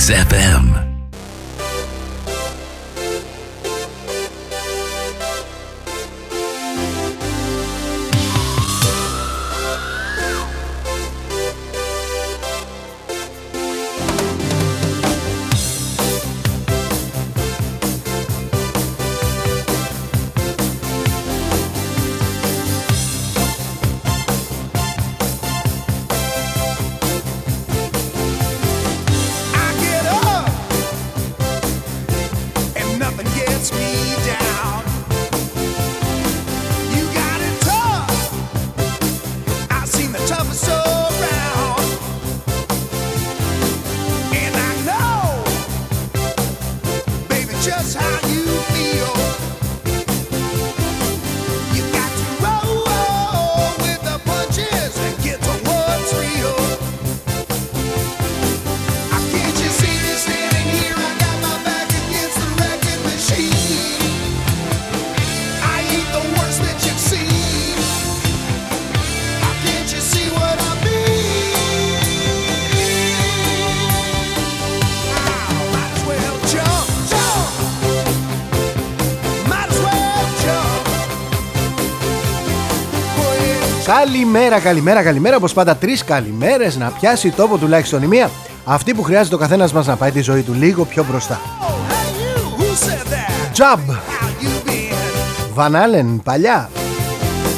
Mix FM. Καλημέρα, καλημέρα, καλημέρα. Όπως πάντα, τρεις καλημέρες να πιάσει τόπο τουλάχιστον η μία. Αυτή που χρειάζεται ο καθένας μας να πάει τη ζωή του λίγο πιο μπροστά. Oh, hey you, who said that? Τζαμπ! How you been? Βανάλεν, παλιά.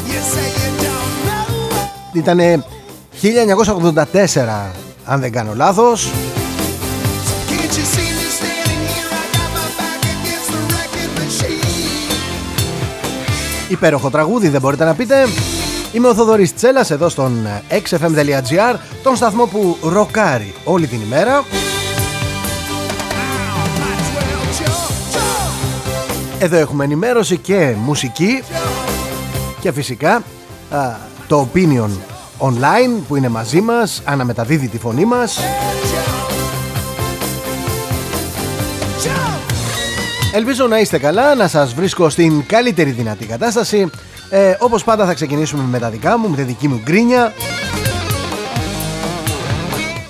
You say you don't know. Ήτανε 1984, αν δεν κάνω λάθος. Can't you see me standing here? I got my back against the wrecking machine. Υπέροχο τραγούδι, δεν μπορείτε να πείτε. Είμαι ο Θοδωρής Τσέλας εδώ στον xfm.gr, τον σταθμό που ροκάρει όλη την ημέρα. Might as well jump, jump, Εδώ έχουμε ενημέρωση και μουσική και φυσικά α, το Opinion Online που είναι μαζί μας, αναμεταδίδει τη φωνή μας. jump. Ελπίζω να είστε καλά, να σας βρίσκω στην καλύτερη δυνατή κατάσταση. Ε, όπως πάντα θα ξεκινήσουμε με τα δικά μου, με τη δική μου γκρίνια.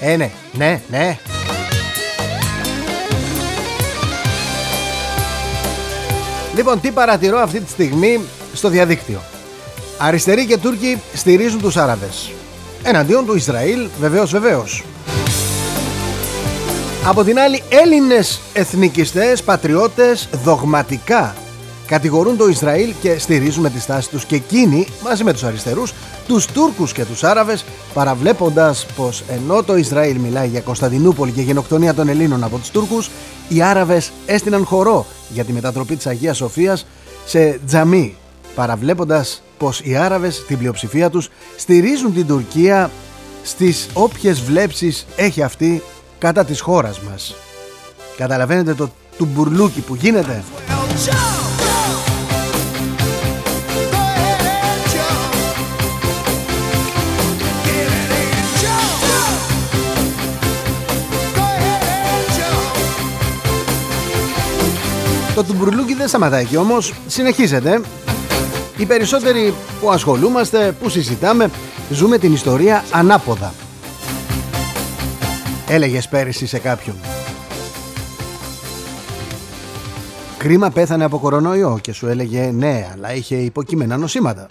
Ε, ναι, ναι, ναι. Λοιπόν, τι παρατηρώ αυτή τη στιγμή στο διαδίκτυο. Αριστεροί και Τούρκοι στηρίζουν τους Άραβες. Εναντίον του Ισραήλ, βεβαίως, βεβαίως. Από την άλλη, Έλληνες εθνικιστές, πατριώτες, δογματικά κατηγορούν το Ισραήλ και στηρίζουν με τη στάση τους και εκείνοι, μαζί με τους αριστερούς, τους Τούρκους και τους Άραβες, παραβλέποντας πως ενώ το Ισραήλ μιλάει για Κωνσταντινούπολη και γενοκτονία των Ελλήνων από τους Τούρκους, οι Άραβες έστειναν χορό για τη μετατροπή της Αγίας Σοφίας σε τζαμί, παραβλέποντας πως οι Άραβες, στην πλειοψηφία τους, στηρίζουν την Τουρκία στις όποιες βλέψεις έχει αυτή κατά της χώρας μας. Καταλαβαίνετε το του μπουρλούκι που γίνεται; Το του μπουρλούκι δεν σταματάει εκεί όμως, συνεχίζεται. Οι περισσότεροι που ασχολούμαστε, που συζητάμε, ζούμε την ιστορία ανάποδα. Έλεγες πέρυσι σε κάποιον. Κρίμα πέθανε από κορονοϊό και σου έλεγε ναι, αλλά είχε υποκείμενα νοσήματα.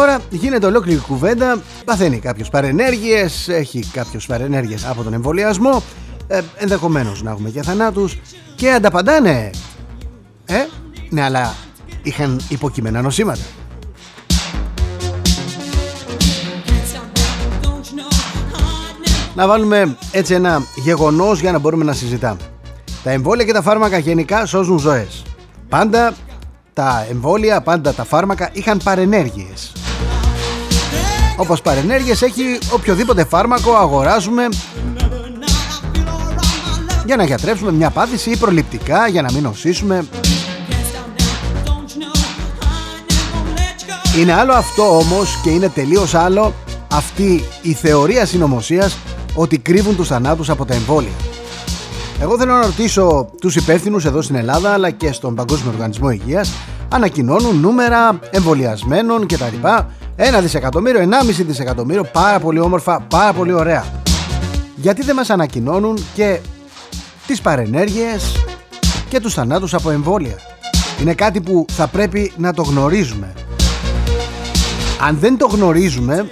Τώρα γίνεται ολόκληρη κουβέντα, παθαίνει κάποιος παρενέργειες, έχει κάποιος παρενέργειες από τον εμβολιασμό, ε, ενδεχομένως να έχουμε και θανάτου και ανταπαντάνε. Ε, ναι, αλλά είχαν υποκειμένα νοσήματα. Να βάλουμε έτσι ένα γεγονός για να μπορούμε να συζητάμε. Τα εμβόλια και τα φάρμακα γενικά σώζουν ζωές. Πάντα τα εμβόλια, πάντα τα φάρμακα είχαν παρενέργειες. Όπως παρενέργειες έχει οποιοδήποτε φάρμακο αγοράζουμε για να γιατρέψουμε μια πάθηση ή προληπτικά για να μην νοσήσουμε. Είναι άλλο αυτό όμως και είναι τελείως άλλο αυτή η θεωρία συνωμοσίας ότι κρύβουν τους θανάτους από τα εμβόλια. Εγώ θέλω να ρωτήσω τους υπεύθυνους εδώ στην Ελλάδα αλλά και στον Παγκόσμιο Οργανισμό Υγείας ανακοινώνουν νούμερα εμβολιασμένων κτλ. Ένα δισεκατομμύριο, 1,5 δισεκατομμύριο, πάρα πολύ όμορφα, πάρα πολύ ωραία. Γιατί δεν μας ανακοινώνουν και τις παρενέργειες και τους θανάτους από εμβόλια; Είναι κάτι που θα πρέπει να το γνωρίζουμε. Αν δεν το γνωρίζουμε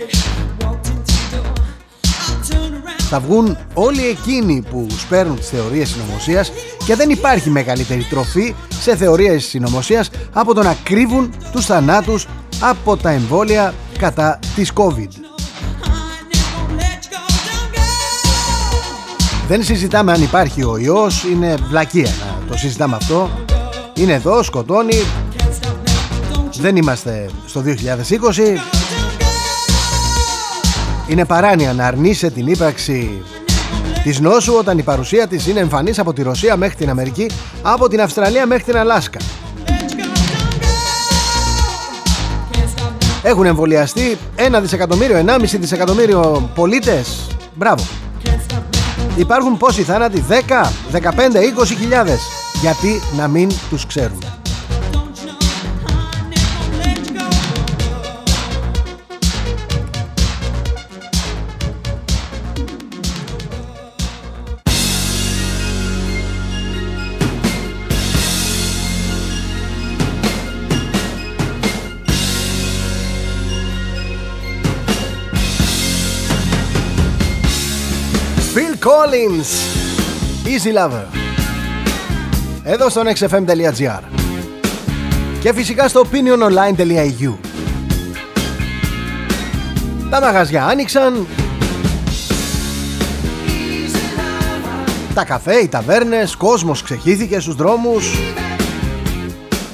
θα βγουν όλοι εκείνοι που σπέρνουν τις θεωρίες συνωμοσίας και δεν υπάρχει μεγαλύτερη τροφή σε θεωρίες συνωμοσίας από το να κρύβουν τους θανάτους από τα εμβόλια κατά της COVID. Δεν συζητάμε αν υπάρχει ο ιός, είναι βλακεία να το συζητάμε αυτό. Είναι εδώ, σκοτώνει, δεν είμαστε στο 2020. Είναι παράνοια να αρνείσαι την ύπαρξη της νόσου όταν η παρουσία της είναι εμφανής από τη Ρωσία μέχρι την Αμερική, από την Αυστραλία μέχρι την Αλάσκα. Έχουν εμβολιαστεί 1 δισεκατομμύριο, 1,5 δισεκατομμύριο πολίτες. Μπράβο. Υπάρχουν πόσοι θάνατοι, 10, 15, 20 χιλιάδες. Γιατί να μην τους ξέρουμε. Collins. Easy Lover. Εδώ στο nextfm.gr Και φυσικά στο opiniononline.eu Τα μαγαζιά άνοιξαν. Τα καφέ, οι ταβέρνες, κόσμος ξεχύθηκε στους δρόμους.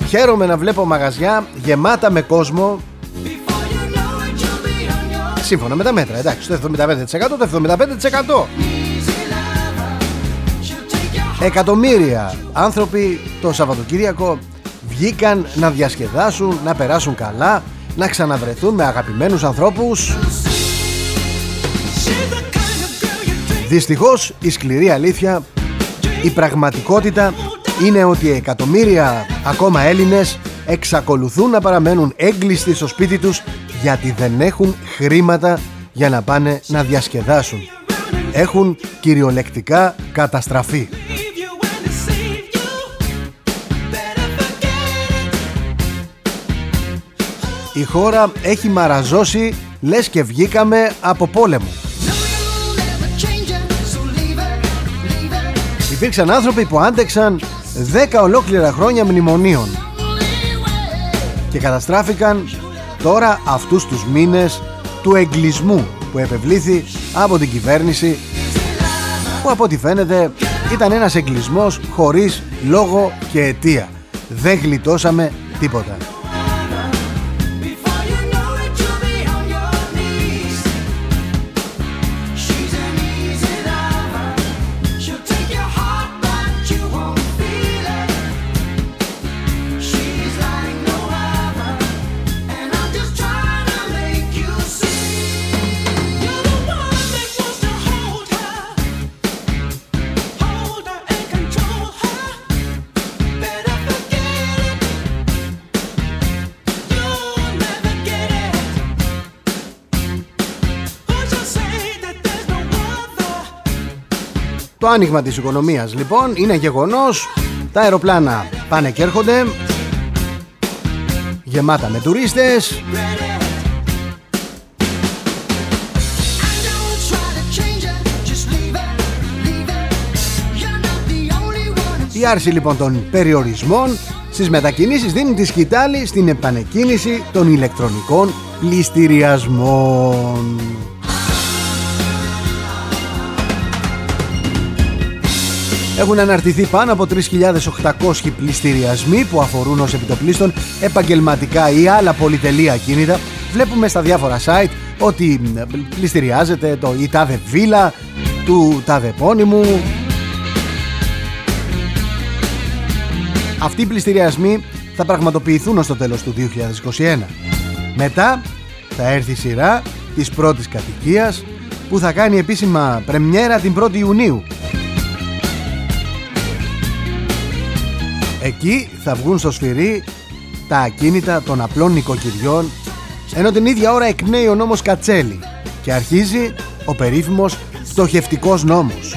Χαίρομαι να βλέπω μαγαζιά γεμάτα με κόσμο. Σύμφωνα με τα μέτρα, εντάξει, το 75% το 75% Εκατομμύρια άνθρωποι το Σαββατοκύριακο βγήκαν να διασκεδάσουν, να περάσουν καλά, να ξαναβρεθούν με αγαπημένους ανθρώπους. Δυστυχώς η σκληρή αλήθεια, η πραγματικότητα είναι ότι εκατομμύρια ακόμα Έλληνες εξακολουθούν να παραμένουν έγκλειστοι στο σπίτι τους γιατί δεν έχουν χρήματα για να πάνε να διασκεδάσουν. Έχουν κυριολεκτικά καταστραφεί. Η χώρα έχει μαραζώσει λες και βγήκαμε από πόλεμο. Υπήρξαν άνθρωποι που άντεξαν 10 ολόκληρα χρόνια μνημονίων και καταστράφηκαν τώρα αυτούς τους μήνες του εγκλισμού που επευλήθη από την κυβέρνηση που από ό,τι φαίνεται ήταν ένας εγκλισμός χωρίς λόγο και αιτία. Δεν γλιτώσαμε τίποτα. Το άνοιγμα της οικονομίας λοιπόν είναι γεγονός. Τα αεροπλάνα πάνε και έρχονται. Γεμάτα με τουρίστες. Η άρση λοιπόν των περιορισμών στις μετακινήσεις δίνει τη σκητάλη στην επανεκκίνηση των ηλεκτρονικών πληστηριασμών. Έχουν αναρτηθεί πάνω από 3.800 πληστηριασμοί που αφορούν ως επιτοπλίστων επαγγελματικά ή άλλα πολυτελεία ακίνητα. Βλέπουμε στα διάφορα site ότι πληστηριάζεται το η τάδε βίλα του τάδε πόνιμου. Αυτοί οι πληστηριασμοί θα πραγματοποιηθούν ως το τέλος του 2021. Μετά θα έρθει η σειρά της πρώτης κατοικίας που θα κάνει επίσημα πρεμιέρα την 1η Ιουνίου Εκεί θα βγουν στο σφυρί τα ακίνητα των απλών νοικοκυριών ενώ την ίδια ώρα εκνέει ο νόμος Κατσέλη και αρχίζει ο περίφημος φτωχευτικός νόμος.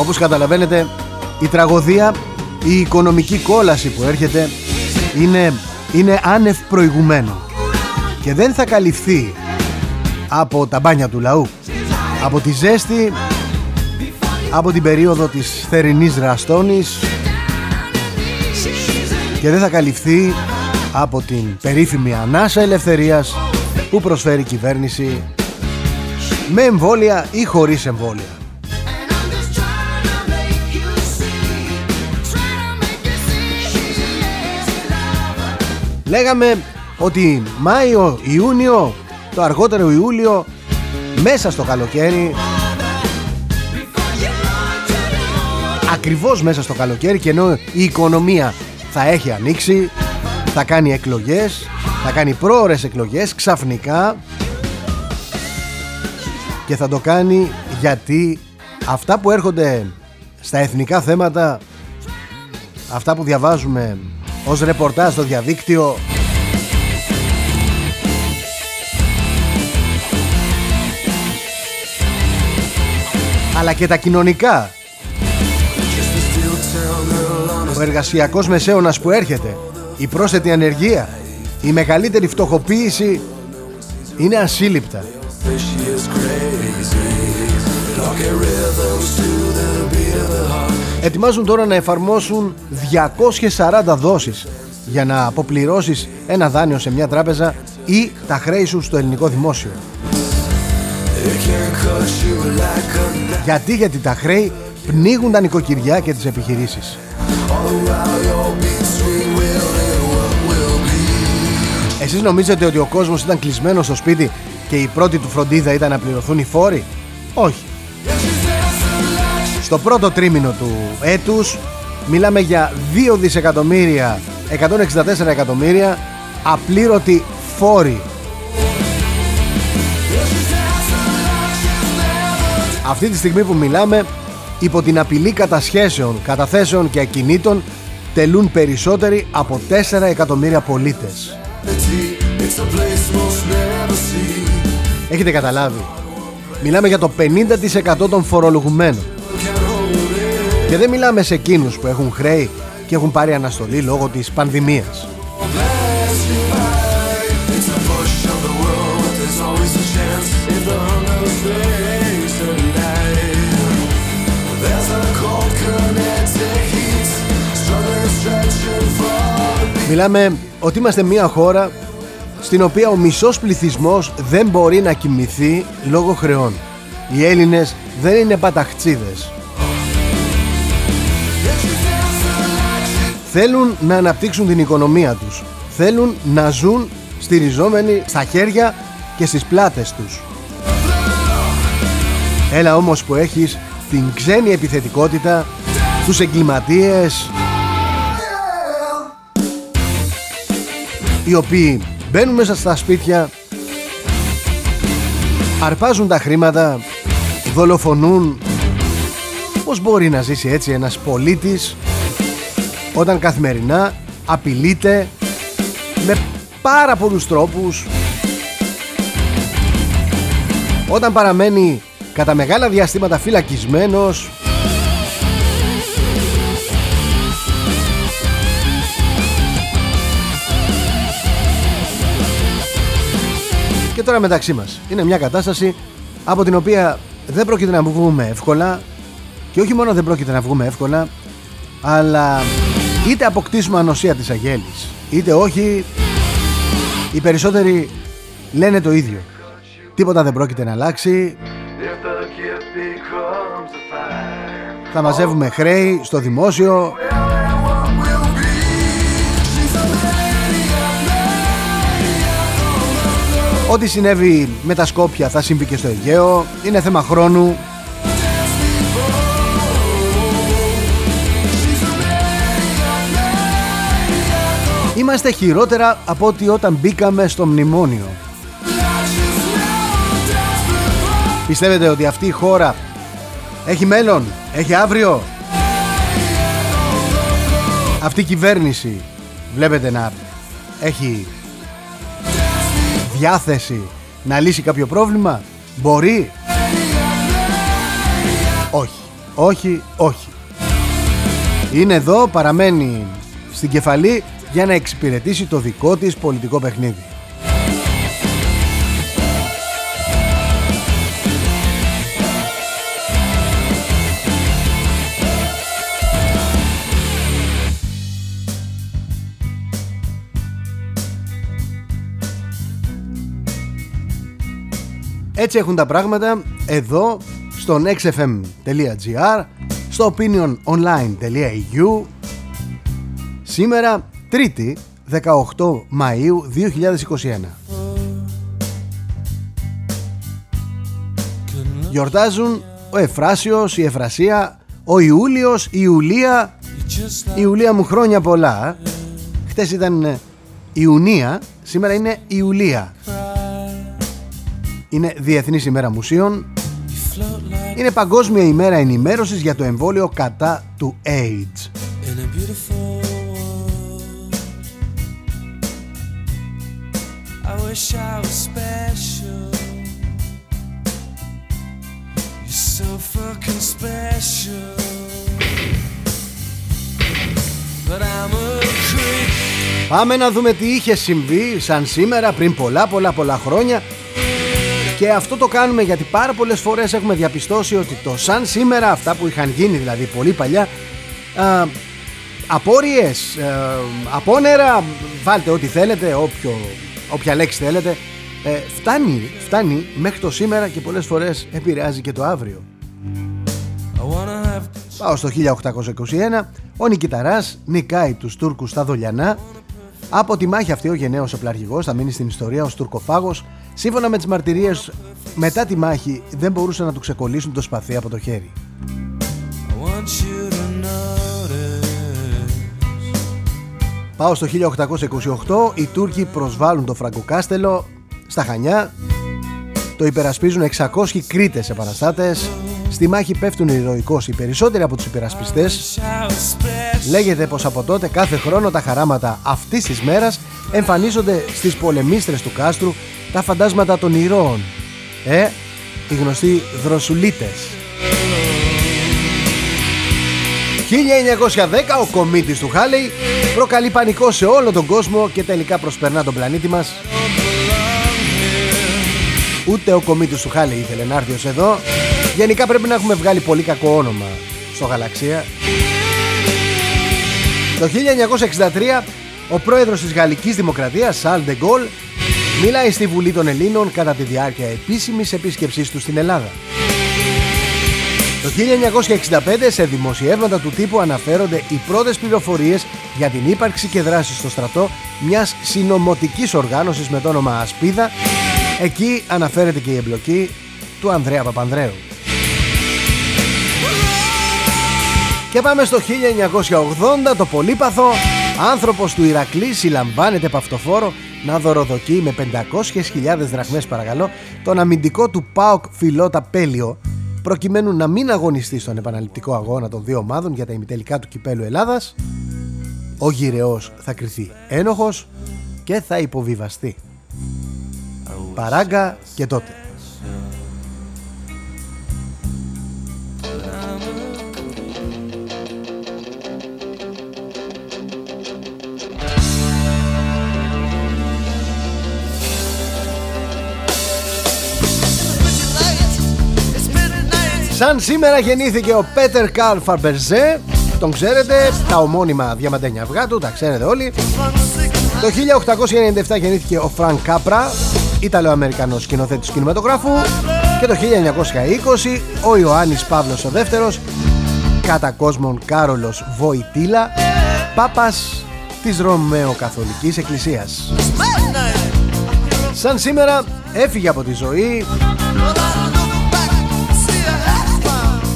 Όπως καταλαβαίνετε η τραγωδία, η οικονομική κόλαση που έρχεται είναι, είναι άνευ προηγουμένου και δεν θα καλυφθεί από τα μπάνια του λαού από τη ζέστη από την περίοδο της θερινής ραστόνης και δεν θα καλυφθεί από την περίφημη ανάσα ελευθερίας που προσφέρει η κυβέρνηση με εμβόλια ή χωρίς εμβόλια. Λέγαμε ότι Μάιο, Ιούνιο, το αργότερο Ιούλιο, μέσα στο καλοκαίρι ακριβώς μέσα στο καλοκαίρι και ενώ η οικονομία θα έχει ανοίξει θα κάνει εκλογές θα κάνει πρόορες εκλογές ξαφνικά και θα το κάνει γιατί αυτά που έρχονται στα εθνικά θέματα αυτά που διαβάζουμε ως ρεπορτάζ στο διαδίκτυο αλλά και τα κοινωνικά ο εργασιακός μεσαίωνας που έρχεται η πρόσθετη ανεργία η μεγαλύτερη φτωχοποίηση είναι ασύλληπτα Ετοιμάζουν τώρα να εφαρμόσουν 240 δόσεις για να αποπληρώσεις ένα δάνειο σε μια τράπεζα ή τα χρέη σου στο ελληνικό δημόσιο. Γιατί, γιατί τα χρέη πνίγουν τα νοικοκυριά και τις επιχειρήσεις. Εσείς νομίζετε ότι ο κόσμος ήταν κλεισμένος στο σπίτι και η πρώτη του φροντίδα ήταν να πληρωθούν οι φόροι; Όχι. Στο πρώτο τρίμηνο του έτους μιλάμε για 2 δισεκατομμύρια 164 εκατομμύρια απλήρωτοι φόροι. Αυτή τη στιγμή που μιλάμε υπό την απειλή κατασχέσεων, καταθέσεων και ακινήτων τελούν περισσότεροι από 4 εκατομμύρια πολίτες. Έχετε καταλάβει. Μιλάμε για το 50% των φορολογουμένων. Και δεν μιλάμε σε εκείνους που έχουν χρέη και έχουν πάρει αναστολή λόγω της πανδημίας. Μιλάμε ότι είμαστε μια χώρα στην οποία ο μισός πληθυσμός δεν μπορεί να κοιμηθεί λόγω χρεών. Οι Έλληνες δεν είναι παταχτσίδες. Θέλουν να αναπτύξουν την οικονομία τους. Θέλουν να ζουν στηριζόμενοι στα χέρια και στις πλάτες τους. Έλα όμως που έχεις την ξένη επιθετικότητα, τους εγκληματίες, οι οποίοι μπαίνουν μέσα στα σπίτια αρπάζουν τα χρήματα δολοφονούν. Πως μπορεί να ζήσει έτσι ένας πολίτης όταν καθημερινά απειλείται με πάρα πολλούς τρόπους; Όταν παραμένει κατά μεγάλα διαστήματα φυλακισμένος Και τώρα μεταξύ μας. Είναι μια κατάσταση από την οποία δεν πρόκειται να βγούμε εύκολα. Και όχι μόνο δεν πρόκειται να βγούμε εύκολα αλλά είτε αποκτήσουμε ανοσία της αγέλης είτε όχι οι περισσότεροι λένε το ίδιο. Τίποτα δεν πρόκειται να αλλάξει. Θα μαζεύουμε χρέη στο δημόσιο Ό,τι συνέβη με τα Σκόπια θα συμβεί και στο Αιγαίο. Είναι θέμα χρόνου. Είμαστε χειρότερα από ότι όταν μπήκαμε στο μνημόνιο. Πιστεύετε ότι αυτή η χώρα έχει μέλλον, έχει αύριο; αυτή η κυβέρνηση βλέπετε να έχει διάθεση να λύσει κάποιο πρόβλημα; Μπορεί. Όχι. Όχι όχι. Είναι εδώ παραμένει στην κεφαλή για να εξυπηρετήσει το δικό της πολιτικό παιχνίδι Έτσι έχουν τα πράγματα εδώ στο nextfm.gr στο opiniononline.eu σήμερα 3η 18 Μαΐου 2021 Γιορτάζουν ο Εφράσιος, η Εφρασία, ο Ιούλιος, η Ιουλία. Η Ιουλία μου χρόνια πολλά. Χτες ήταν Ιουνία, σήμερα είναι Ιουλία είναι Διεθνής ημέρα μουσείων. Είναι Παγκόσμια ημέρα ενημέρωσης για το εμβόλιο κατά του AIDS. Πάμε να δούμε τι είχε συμβεί σαν σήμερα πριν πολλά πολλά πολλά χρόνια και αυτό το κάνουμε γιατί πάρα πολλές φορές έχουμε διαπιστώσει ότι το σαν σήμερα, αυτά που είχαν γίνει δηλαδή πολύ παλιά, α, απόρριες, α, απόνερα, βάλτε ό,τι θέλετε, όποιο, όποια λέξη θέλετε, ε, φτάνει, φτάνει μέχρι το σήμερα και πολλές φορές επηρεάζει και το αύριο. Πάω στο 1821, ο Νικηταράς νικάει τους Τούρκους στα Δολιανά από τη μάχη αυτή ο γενναίος οπλαρχηγός θα μείνει στην ιστορία ως τουρκοφάγος Σύμφωνα με τις μαρτυρίες μετά τη μάχη δεν μπορούσαν να του ξεκολλήσουν το σπαθί από το χέρι. Πάω στο 1828, οι Τούρκοι προσβάλλουν το Φραγκοκάστελο στα Χανιά, το υπερασπίζουν 600 Κρήτες επαναστάτες, στη μάχη πέφτουν ηρωικώς οι περισσότεροι από τους υπερασπιστές. Λέγεται πως από τότε κάθε χρόνο τα χαράματα αυτής της μέρας εμφανίζονται στις πολεμίστρες του κάστρου τα φαντάσματα των ηρώων ε, οι γνωστοί δροσουλίτες. 1910 ο κομίτης του Χάλεϊ προκαλεί πανικό σε όλο τον κόσμο και τελικά προσπερνά τον πλανήτη μας. Ούτε ο κομίτης του Χάλεϊ ήθελε να έρθει ως εδώ. Γενικά πρέπει να έχουμε βγάλει πολύ κακό όνομα στο γαλαξία. Το 1963 ο πρόεδρος της Γαλλικής Δημοκρατίας Σαλ Ντεγκόλ Μιλάει στη Βουλή των Ελλήνων κατά τη διάρκεια επίσημης επίσκεψής του στην Ελλάδα. Το 1965 σε δημοσιεύματα του τύπου αναφέρονται οι πρώτες πληροφορίες για την ύπαρξη και δράση στο στρατό μιας συνομωτικής οργάνωσης με το όνομα Ασπίδα. Εκεί αναφέρεται και η εμπλοκή του Ανδρέα Παπανδρέου. Και πάμε στο 1980 το πολύπαθο άνθρωπος του Ηρακλή συλλαμβάνεται παυτοφόρο να δωροδοκεί με 500.000 δραχμές παρακαλώ τον αμυντικό του ΠΑΟΚ Φιλότα Πέλιο προκειμένου να μην αγωνιστεί στον επαναληπτικό αγώνα των δύο ομάδων για τα ημιτελικά του κυπέλου Ελλάδας. Ο γυρεός θα κριθεί ένοχος και θα υποβιβαστεί. Παράγκα και τότε Σαν σήμερα γεννήθηκε ο Πέτερ Καρλ Φαρμπερζέ. Τον ξέρετε, τα ομώνυμα διαμαντένια αυγά του, τα ξέρετε όλοι. Το 1897 γεννήθηκε ο Φραν Κάπρα Ιταλο-Αμερικανός σκηνοθέτης κινηματογράφου. Και το 1920 ο Ιωάννης Παύλος ο δεύτερος Κατά κόσμον Κάρολος Βοητήλα Πάπας της Ρωμαιοκαθολικής Εκκλησίας. Σαν σήμερα έφυγε από τη ζωή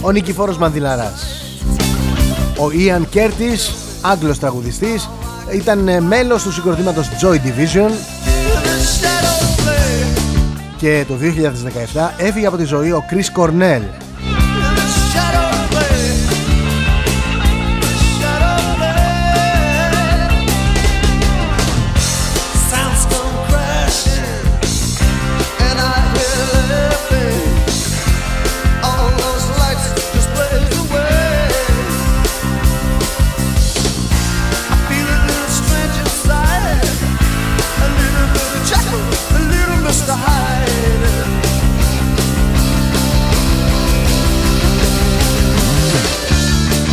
ο Νικηφόρος Μανδυλαράς. Ο Ιαν Κέρτης, Άγγλος τραγουδιστής Ήταν ε, μέλος του συγκροτήματος Joy Division. Και το 2017 έφυγε από τη ζωή ο Chris Cornell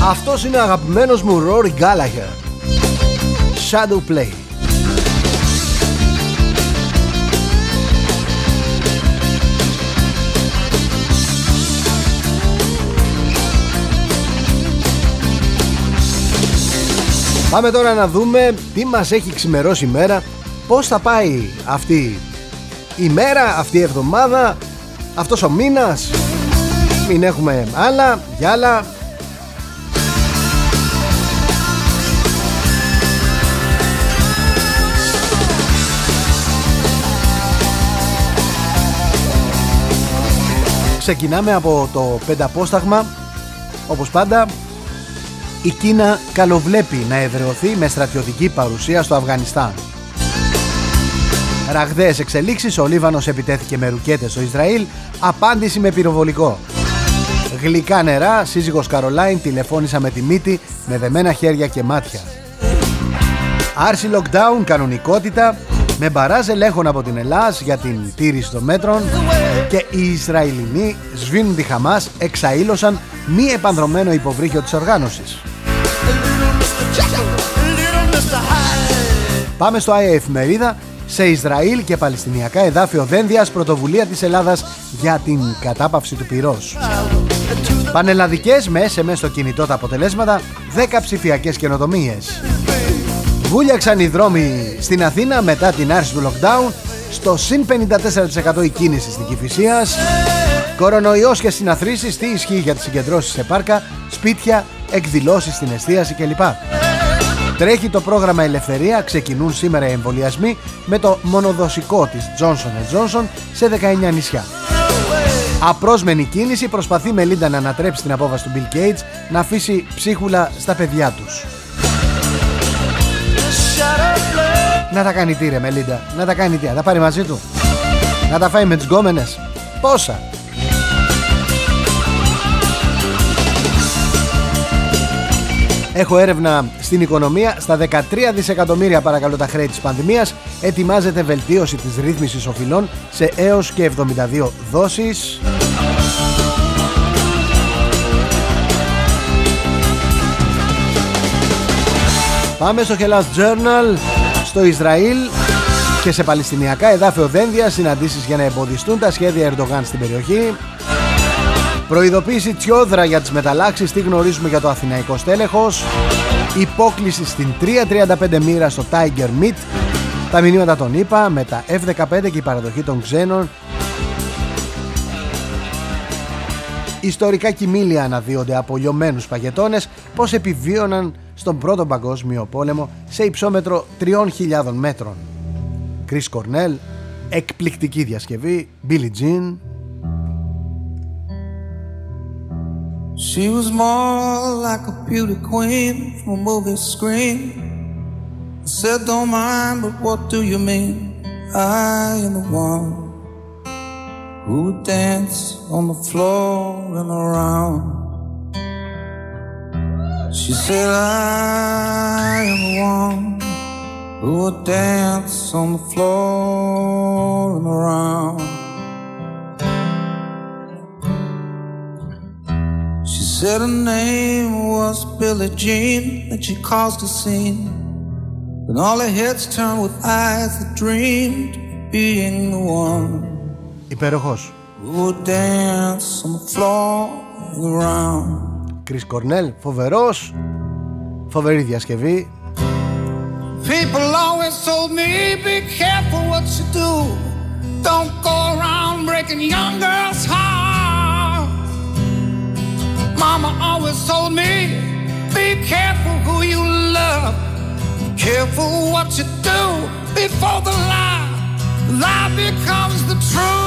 Αυτός είναι ο αγαπημένος μου Rory Gallagher. Shadow Play. Πάμε τώρα να δούμε τι μας έχει ξημερώσει η μέρα Πώς θα πάει αυτή η μέρα, αυτή η εβδομάδα Αυτός ο μήνας. Μην έχουμε άλλα, άλλα Ξεκινάμε από το πενταπόσταγμα Όπως πάντα η Κίνα καλοβλέπει να εδρεωθεί με στρατιωτική παρουσία στο Αφγανιστάν. Ραγδαίες εξελίξεις, ο Λίβανος επιτέθηκε με ρουκέτες στο Ισραήλ, απάντηση με πυροβολικό. Γλυκά νερά, σύζυγος Καρολάιν τηλεφώνησα με τη μύτη με δεμένα χέρια και μάτια. Άρση lockdown, κανονικότητα, με μπαράζ ελέγχων από την Ελλάς για την τήρηση των μέτρων και οι Ισραηλινοί σβήνουν τη Χαμάς, εξαήλωσαν μη επανδρομένο υποβρύχιο της οργάνωσης. Πάμε στο ΆΕ Εφημερίδα σε Ισραήλ και Παλαιστινιακά εδάφιο Δένδιας πρωτοβουλία της Ελλάδας για την κατάπαυση του πυρός. Πανελλαδικές με SMS στο κινητό τα αποτελέσματα 10 ψηφιακές καινοτομίες. Βούλιαξαν οι δρόμοι στην Αθήνα μετά την άρση του lockdown στο συν 54% η κίνηση στην Κηφισίας Κορονοϊός και συναθρήσεις τι ισχύει για τις συγκεντρώσεις σε πάρκα, σπίτια, εκδηλώσεις στην εστίαση κλπ. Τρέχει το πρόγραμμα Ελευθερία, ξεκινούν σήμερα οι εμβολιασμοί με το μονοδοσικό της Johnson Johnson σε 19 νησιά. Απρόσμενη κίνηση προσπαθεί η Μελίντα να ανατρέψει την απόφαση του Bill Gates να αφήσει ψίχουλα στα παιδιά τους. Να τα κάνει τι ρε Μελίντα, να τα κάνει τι, να τα πάρει μαζί του. Να τα φάει με τις γκόμενες. Πόσα. Έχω έρευνα στην οικονομία. Στα 13 δισεκατομμύρια παρακαλώ τα χρέη της πανδημίας ετοιμάζεται βελτίωση της ρύθμισης οφειλών σε έως και 72 δόσεις. Πάμε στο Hellas Journal, στο Ισραήλ και σε Παλαιστινιακά εδάφιο Δένδια συναντήσεις για να εμποδιστούν τα σχέδια Ερντογάν στην περιοχή. Προειδοποίηση Τσιόδρα για τις μεταλλάξεις, τι γνωρίζουμε για το αθηναϊκό στέλεχος. Υπόκληση στην 3.35 μοίρα στο Tiger Meat. Τα μηνύματα των ΗΠΑ με τα F-15 και η παραδοχή των ξένων. Ιστορικά κοιμήλια αναδύονται από λιωμένους παγετώνες πως επιβίωναν στον πρώτο παγκόσμιο πόλεμο σε υψόμετρο 3.000 μέτρων. Chris Cornell, εκπληκτική διασκευή, Billie Jean, She was more like a beauty queen from a movie screen. I said, Don't mind, but what do you mean? I am the one who would dance on the floor and around. She said, I am the one who would dance on the floor and around. Said her name was Billie Jean, and she caused a scene. Then all her heads turned with eyes that dreamed of being the one. Υπέροχος. Who would dance on the floor and around. Chris Cornell, φοβερός. Φοβερή διασκευή. People always told me, be careful what you do. Don't go around breaking young girls' hearts. Mama always told me, be careful who you love, careful what you do before the lie, lie becomes the truth.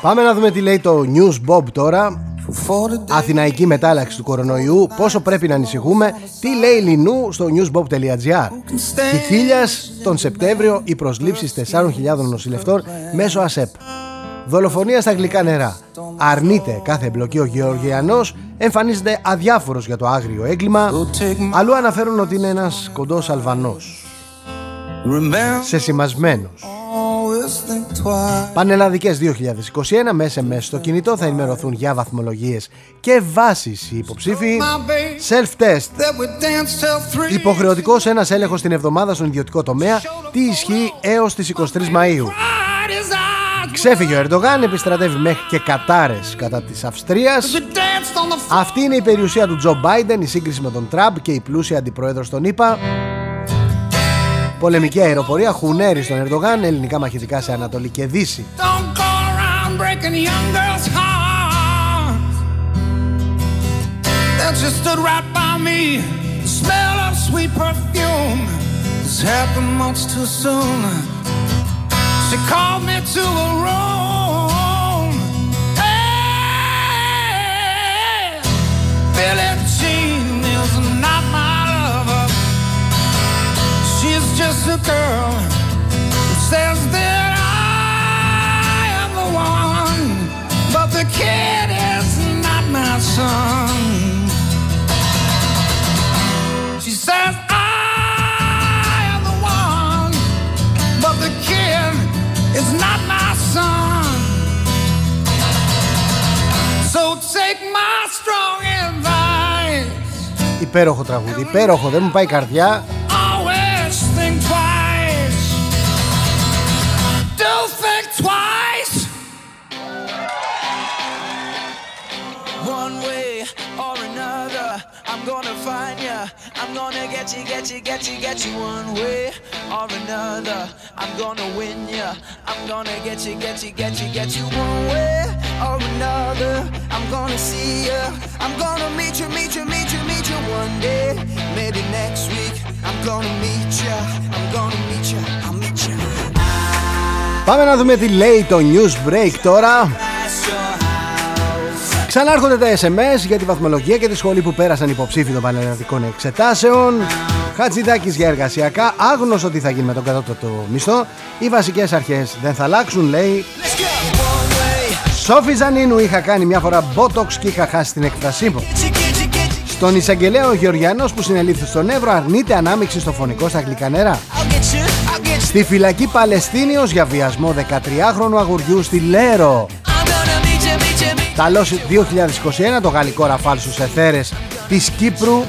Πάμε να δούμε τι λέει το News Bob τώρα. for 40 days. Αθηναϊκή μετάλλαξη του κορονοϊού, πόσο πρέπει να ανησυχούμε, τι λέει Λινού στο newsbob.gr. Χιλιάς τον Σεπτέμβριο οι προσλήψεις 4.000 νοσηλευτών μέσω ΑΣΕΠ. Δολοφονία στα γλυκά νερά. Αρνείται κάθε εμπλοκή ο Γεωργιανός, εμφανίζεται αδιάφορος για το άγριο έγκλημα. Go take my Αλλού αναφέρουν ότι είναι ένας κοντός Αλβανός. remember. Σεσημασμένος. Always think twice. Πανελλαδικές 2021 με SMS στο κινητό θα ενημερωθούν για βαθμολογίες και βάσεις οι υποψήφοι. My babe Self-test. that we danced till three. Υποχρεωτικός ένας έλεγχος την εβδομάδα στον ιδιωτικό τομέα. Τι ισχύει έως τις 23 Μαΐου. Pride is ours. Ξέφυγε ο Ερντογάν, επιστρατεύει μέχρι και κατάρες κατά της Αυστρίας. We danced on the Αυτή είναι η περιουσία του Τζο Μπάιντεν, η σύγκριση με τον Τραμπ και η πλούσια αντιπρόεδρος των ΗΠΑ. Πολεμική αεροπορία χουνέρι στον Ερντογάν, ελληνικά μαχητικά σε Ανατολή και Δύση. Don't a girl who says that I am the one, but the kid is not my son. She says I am the one, but the kid is not my son. So take my strong advice. Υπέροχο τραγούδι, υπέροχο, δεν μου πάει η καρδιά. I'm gonna get you, get you, get you, get you. One way or another, I'm gonna win ya. I'm gonna get you, get you, get you, get you. One way or another, I'm gonna see ya. I'm gonna meet you, meet you, meet you, meet you one day. Maybe next week, I'm gonna meet ya. I'm gonna meet ya. I'll meet ya. Πάμε να δούμε τι λέει το news break τώρα. At your house. Ξανάρχονται τα SMS για τη βαθμολογία και τη σχολή που πέρασαν οι υποψήφοι των πανελλαδικών εξετάσεων. Χατζηδάκης για εργασιακά, άγνωστο τι θα γίνει με τον κατώτατο μισθό. Οι βασικές αρχές δεν θα αλλάξουν, λέει. Let's go. One way. Σόφι Ζανίνου είχα κάνει μια φορά botox και είχα χάσει την έκφρασή μου. Get you, get you, get you. Στον εισαγγελέα ο Γεωργιανός που συνελήφθη στον Εύρο αρνείται ανάμειξη στο φωνικό στα γλυκά νερά. I'll get you, I'll get you. Στη φυλακή Παλαιστίνιος για βιασμό 13χρονου αγουριού στη Λέρο καλό 2021 το γαλλικό ραφάλ στους εθέρες της Κύπρου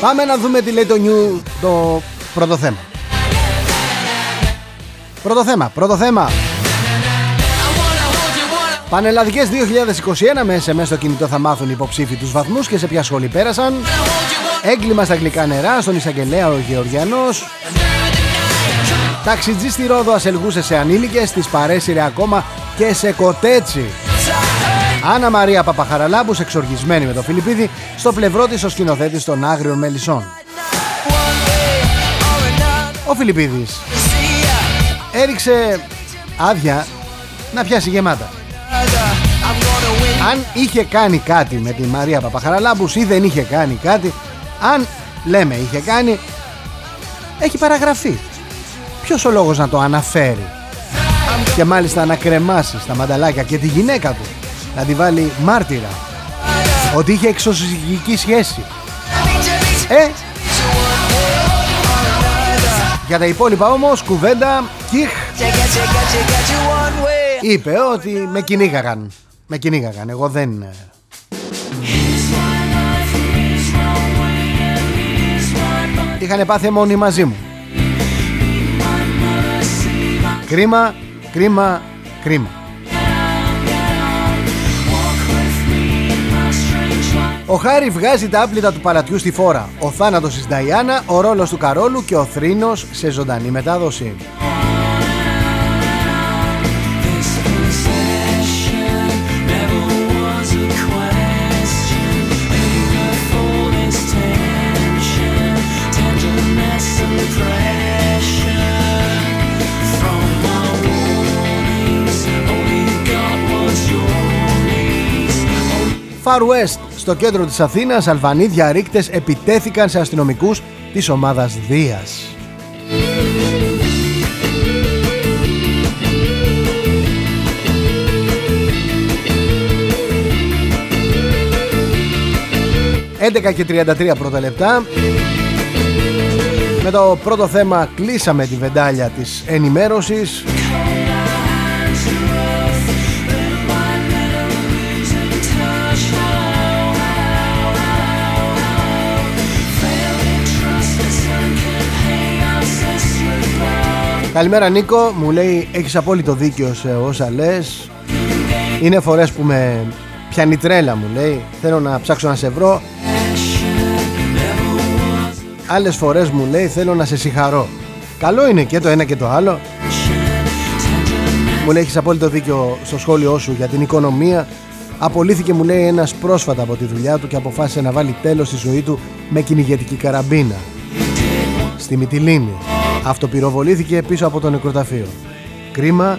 Πάμε να δούμε τι λέει το το πρώτο θέμα. Πρώτο θέμα, πρώτο θέμα. Πανελλαδικές 2021 με SMS στο κινητό θα μάθουν οι υποψήφοι τους βαθμούς και σε ποια σχολή πέρασαν. Έγκλημα στα γλυκά νερά στον εισαγγελέα ο Γεωργιανός. Ταξιτζή στη Ρόδο ασελγούσε σε ανήλικες, τις παρέσυρε ακόμα και σε κοτέτσι. Άννα Μαρία Παπαχαραλάμπους εξοργισμένη με το Φιλιππίδη στο πλευρό της ο σκηνοθέτης των Άγριων Μελισσών. Ο Φιλιππίδης See ya. Έριξε άδεια να πιάσει γεμάτα. I'm gonna win. Αν είχε κάνει κάτι με τη Μαρία Παπαχαραλάμπους ή δεν είχε κάνει κάτι, αν λέμε είχε κάνει, έχει παραγραφεί. Ποιος ο λόγος να το αναφέρει; Και μάλιστα να κρεμάσει στα μανταλάκια και τη γυναίκα του, να τη βάλει μάρτυρα ότι είχε εξωσυγική σχέση. Ε, για τα υπόλοιπα όμως κουβέντα κιχ Get you, get you, get you, get you one way. είπε ότι με κυνήγαγαν. Με κυνήγαγαν. Εγώ δεν. ε, Είχαν πάθει μόνοι μαζί μου. Κρίμα, κρίμα, κρίμα. Ο Χάρη βγάζει τα άπλυτα του παλατιού στη φόρα. Ο θάνατος της Νταϊάννα, ο ρόλος του Καρόλου και ο θρήνος σε ζωντανή μετάδοση. Far West, στο κέντρο της Αθήνας, Αλβανοί διαρρήκτες επιτέθηκαν σε αστυνομικούς της ομάδας Δίας. «11 και 33 πρώτα λεπτά. Με το πρώτο θέμα κλείσαμε τη βεντάλια της ενημέρωσης Καλημέρα Νίκο, μου λέει έχεις απόλυτο δίκιο σε όσα λες. Είναι φορές που με πιάνει τρέλα μου λέει. Θέλω να ψάξω να σε βρω. Άλλες φορές μου λέει θέλω να σε συγχαρώ. Καλό είναι και το ένα και το άλλο. Μου λέει έχεις απόλυτο δίκιο στο σχόλιο σου για την οικονομία. Απολύθηκε μου λέει ένας πρόσφατα από τη δουλειά του και αποφάσισε να βάλει τέλος στη ζωή του με κυνηγετική καραμπίνα. Στη Μυτιλίνη Αυτοπυροβολήθηκε πίσω από το νεκροταφείο. Κρίμα,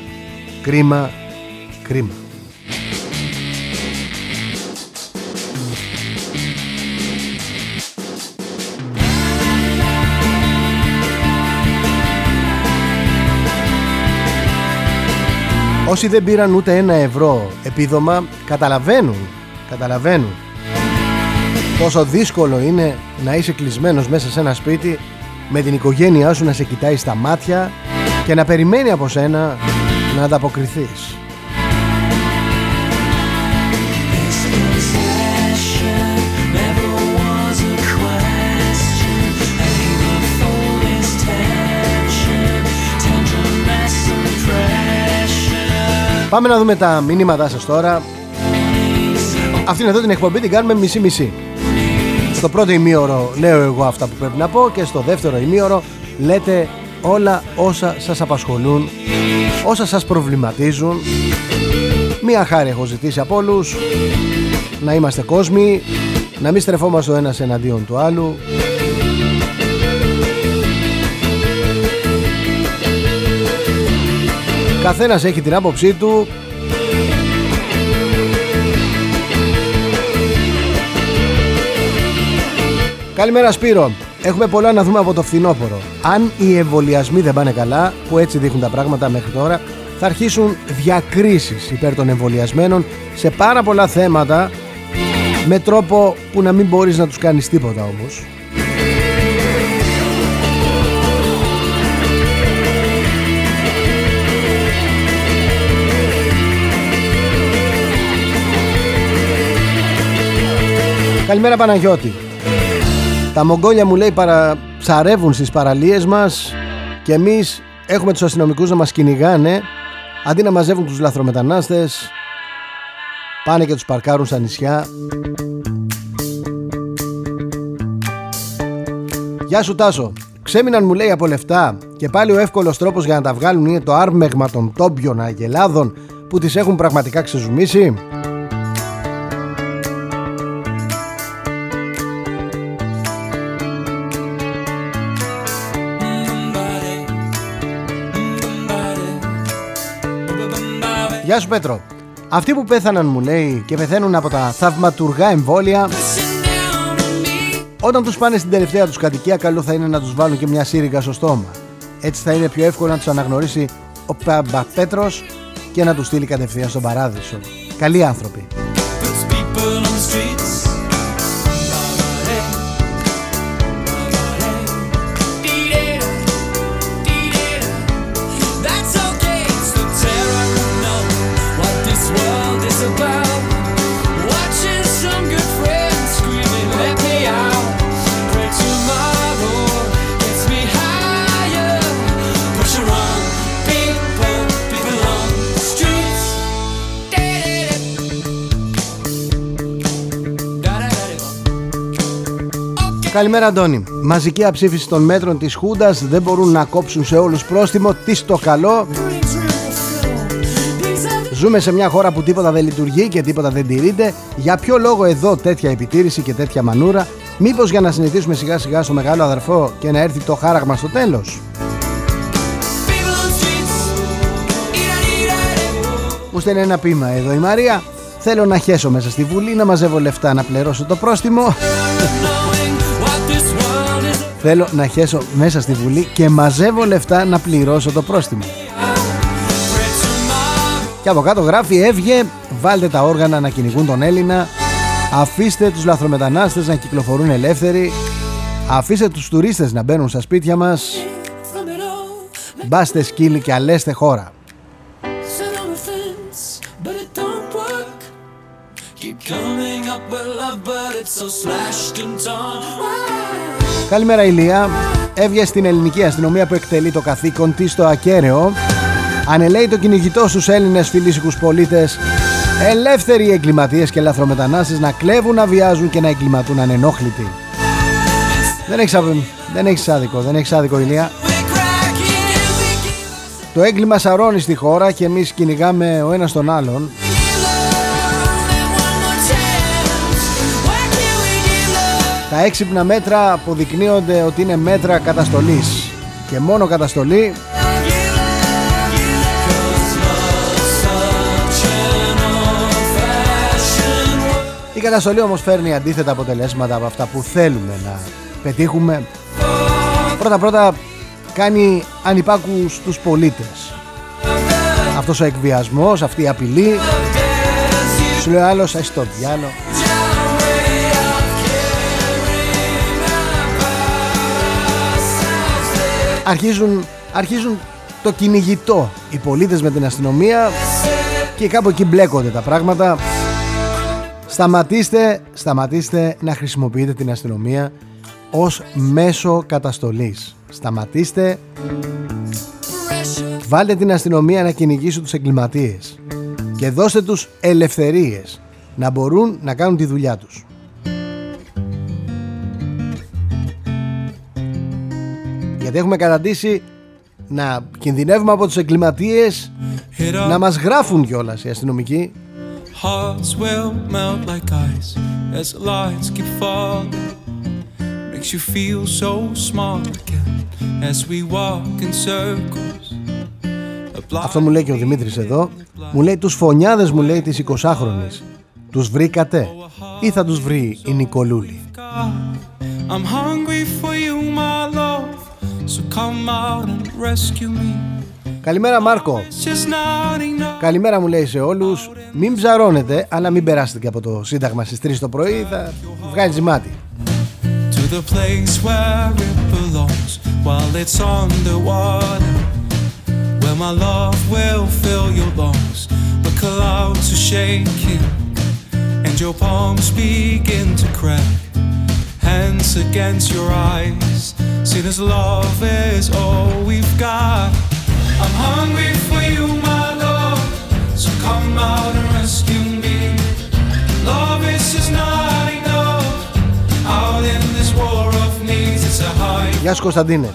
κρίμα, κρίμα. Όσοι δεν πήραν ούτε ένα ευρώ επίδομα καταλαβαίνουν, καταλαβαίνουν πόσο δύσκολο είναι να είσαι κλεισμένος μέσα σε ένα σπίτι με την οικογένειά σου να σε κοιτάει στα μάτια και να περιμένει από σένα να ανταποκριθείς. Πάμε να δούμε τα μηνύματά σας τώρα Αυτήν εδώ την εκπομπή την κάνουμε μισή-μισή Στο πρώτο ημίωρο λέω εγώ αυτά που πρέπει να πω Και στο δεύτερο ημίωρο λέτε όλα όσα σας απασχολούν Όσα σας προβληματίζουν. Μία χάρη έχω ζητήσει από όλους Να είμαστε κόσμοι Να μην στρεφόμαστε ο ένας εναντίον του άλλου. Καθένας έχει την άποψή του Καλημέρα Σπύρο. Έχουμε πολλά να δούμε από το φθινόπωρο. Αν οι εμβολιασμοί δεν πάνε καλά Που έτσι δείχνουν τα πράγματα μέχρι τώρα Θα αρχίσουν διακρίσεις υπέρ των εμβολιασμένων Σε πάρα πολλά θέματα Με τρόπο που να μην μπορείς να τους κάνεις τίποτα όμως. Καλημέρα Παναγιώτη Τα Μογγόλια μου λέει παρα... ψαρεύουν στις παραλίες μας Και εμείς έχουμε τους αστυνομικούς να μας κυνηγάνε Αντί να μαζεύουν τους λαθρομετανάστες Πάνε και τους παρκάρουν στα νησιά. Γεια σου Τάσο. Ξέμειναν μου λέει από λεφτά Και πάλι ο εύκολος τρόπος για να τα βγάλουν είναι το άρμεγμα των τόμπιων αγελάδων Που τις έχουν πραγματικά ξεζουμίσει Γεια σου Πέτρο. Αυτοί που πέθαναν μου λέει και πεθαίνουν από τα θαυματουργά εμβόλια όταν τους πάνε στην τελευταία τους κατοικία καλό θα είναι να τους βάλουν και μια σύριγγα στο στόμα. Έτσι θα είναι πιο εύκολο να τους αναγνωρίσει ο Πέτρος και να τους στείλει κατευθείαν στον παράδεισο. Καλοί άνθρωποι. Καλημέρα Αντώνη. Μαζική αψήφιση των μέτρων της Χούντας δεν μπορούν να κόψουν σε όλους πρόστιμο. Τι στο καλό. Ζούμε σε μια χώρα που τίποτα δεν λειτουργεί και τίποτα δεν τηρείται. Για ποιο λόγο εδώ τέτοια επιτήρηση και τέτοια μανούρα; Μήπως για να συνηθίσουμε σιγά σιγά στο μεγάλο αδερφό και να έρθει το χάραγμα στο τέλος; Μου στέλνει ένα ποίημα εδώ η Μαρία. Θέλω να χέσω μέσα στη Βουλή, να μαζεύω λεφτά, να πληρώσω το πρόστιμο. Θέλω να χέσω μέσα στη Βουλή και μαζεύω λεφτά να πληρώσω το πρόστιμο. Και από κάτω γράφει έβγε, βάλτε τα όργανα να κυνηγούν τον Έλληνα, αφήστε τους λαθρομετανάστες να κυκλοφορούν ελεύθεροι, αφήστε τους τουρίστες να μπαίνουν στα σπίτια μας, from it all. μπάστε σκύλοι και αλέστε χώρα. Sit on the fence, but it don't work. Keep coming up with love, but it's so slashed and torn. Καλημέρα Ηλία. Έβγε στην ελληνική αστυνομία που εκτελεί το καθήκον της στο ακέραιο. Ανελέει το κυνηγητό στους Έλληνες φιλήσικους πολίτες ελεύθεροι εγκληματίες και λαθρομετανάστες να κλέβουν, να βιάζουν και να εγκληματούν ανενόχλητοι. Δεν έχεις, άδικο, δεν έχεις άδικο, δεν έχεις άδικο Ηλία. We're cracking and we give Το έγκλημα σαρώνει στη χώρα και εμείς κυνηγάμε ο ένας τον άλλον. Τα έξυπνα μέτρα αποδεικνύονται ότι είναι μέτρα καταστολής. Και μόνο καταστολή Η καταστολή όμως φέρνει αντίθετα αποτελέσματα από αυτά που θέλουμε να πετύχουμε. Πρώτα πρώτα κάνει ανυπάκους τους πολίτες. Αυτός ο εκβιασμός, αυτή η απειλή. Σου λέει ο άλλος, ας το διάλο. Αρχίζουν, αρχίζουν το κυνηγητό οι πολίτες με την αστυνομία και κάπου εκεί μπλέκονται τα πράγματα. Σταματήστε, σταματήστε να χρησιμοποιείτε την αστυνομία ως μέσο καταστολής. Σταματήστε, βάλτε την αστυνομία να κυνηγήσει τους εγκληματίες και δώστε τους ελευθερίες να μπορούν να κάνουν τη δουλειά τους. Γιατί έχουμε καταντήσει να κινδυνεύουμε από τους εγκληματίες να μας γράφουν κιόλας οι αστυνομικοί Hearts will melt like ice as the lights keep falling. Makes you feel so small again as we walk in circles. A blind Αυτό μου λέει και ο Δημήτρης εδώ Μου λέει τους φωνιάδες μου λέει της 20χρονης Τους βρήκατε ή θα τους βρει η Νικολούλη; God. I'm hungry for you, my love. Καλημέρα, Μάρκο. Καλημέρα, μου λέει σε όλους. Μην ψαρώνετε αλλά μην περάσετε και από το Σύνταγμα στις 3 το πρωί. Θα βγάλει ζημάτι. Hands against your eyes. See, this love is all we've got. I'm hungry for you, my love. So come out and rescue me. Love is just not enough. Out in this war of needs, it's a high. Γεια σου Κωνσταντίνε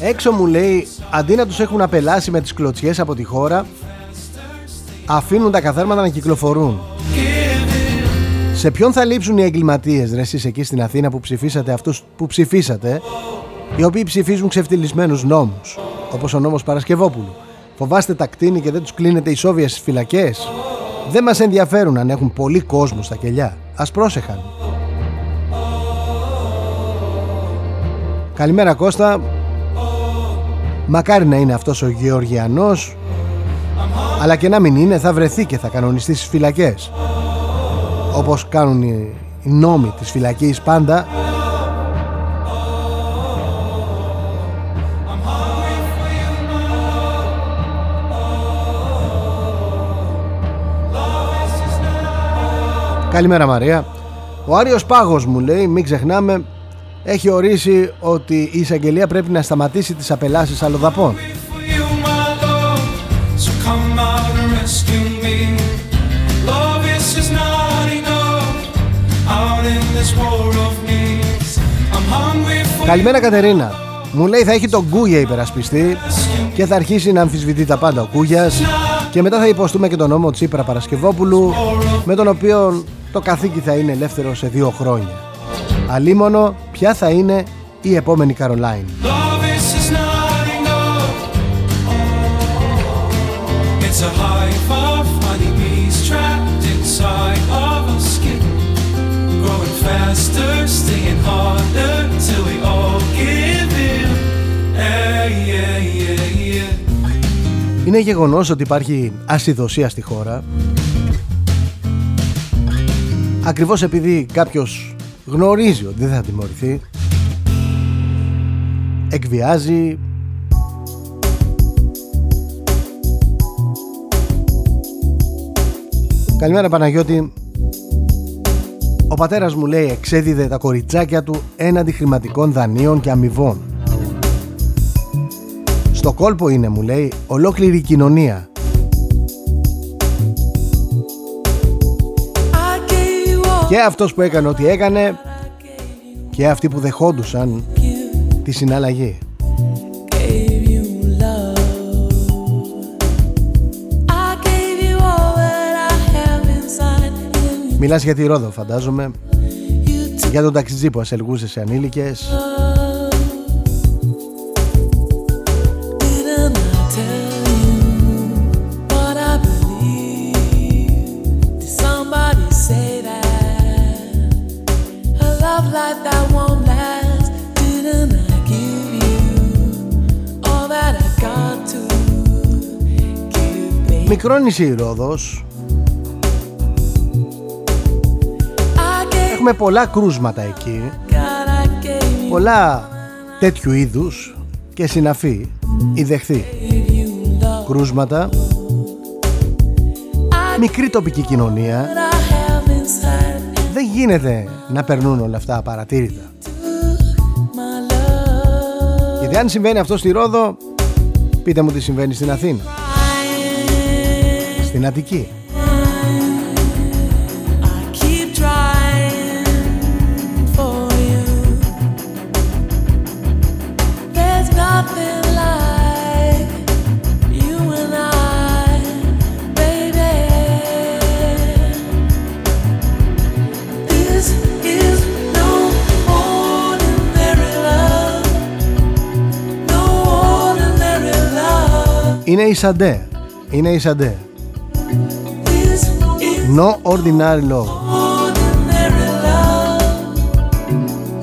Έξω μου λέει αντί να τους έχουν απελάσει με τις κλωτσιές από τη χώρα Αφήνουν τα καθάρματα να κυκλοφορούν Σε ποιον θα λείψουν οι εγκληματίες ρε εσείς εκεί στην Αθήνα που ψηφίσατε αυτούς που ψηφίσατε Οι οποίοι ψηφίζουν ξεφτυλισμένους νόμους Όπως ο νόμος Παρασκευόπουλου. Φοβάστε τα κτίνη και δεν τους κλείνετε ισόβια στις φυλακές. Δεν μας ενδιαφέρουν αν έχουν πολύ κόσμο στα κελιά. Ας πρόσεχαν. Καλημέρα Κώστα. Μακάρι να είναι αυτός ο Γεωργιανός Αλλά και να μην είναι θα βρεθεί και θα κανονιστεί στις φυλακές Όπως κάνουν οι οι νόμοι της φυλακής πάντα. Καλημέρα Μαρία. Ο Άριος Πάγος μου λέει μην ξεχνάμε έχει ορίσει ότι η εισαγγελία πρέπει να σταματήσει τις απελάσεις αλλοδαπών. Καλημέρα Κατερίνα. Μου λέει θα έχει τον Κούγια υπερασπιστή και θα αρχίσει να αμφισβητεί τα πάντα ο Κούγιας και μετά θα υποστούμε και τον νόμο Τσίπρα Παρασκευόπουλου με τον οποίο το καθήκη θα είναι ελεύθερο σε δύο χρόνια. Αλίμονο, ποια θα είναι η επόμενη Καρολάιν. Είναι γεγονός ότι υπάρχει ασυδοσία στη χώρα. Ακριβώς επειδή κάποιος γνωρίζει ότι δεν θα τιμωρηθεί, εκβιάζει, Καλημέρα Παναγιώτη. Ο πατέρας μου λέει εξέδιδε τα κοριτσάκια του έναντι χρηματικών δανείων και αμοιβών Στο κόλπο είναι μου λέει ολόκληρη η κοινωνία Και αυτός που έκανε ό,τι έκανε Και αυτοί που δεχόντουσαν τη συναλλαγή Μιλάς για τη Ρόδο φαντάζομαι. Για τον ταξιτζή που ασελγούσες σε ανήλικες. Like that won't Έχουμε πολλά κρούσματα εκεί God, I gave you, Πολλά τέτοιου είδους και συναφή η δεχθή you love. κρούσματα I Μικρή τοπική κοινωνία what I have inside Δεν γίνεται να περνούν όλα αυτά απαρατήρητα my love. Γιατί αν συμβαίνει αυτό στη Ρόδο Πείτε μου τι συμβαίνει στην Αθήνα Στην Αττική Είναι η Σαντέ Είναι η Σαντέ This is No ordinary love ordinary love.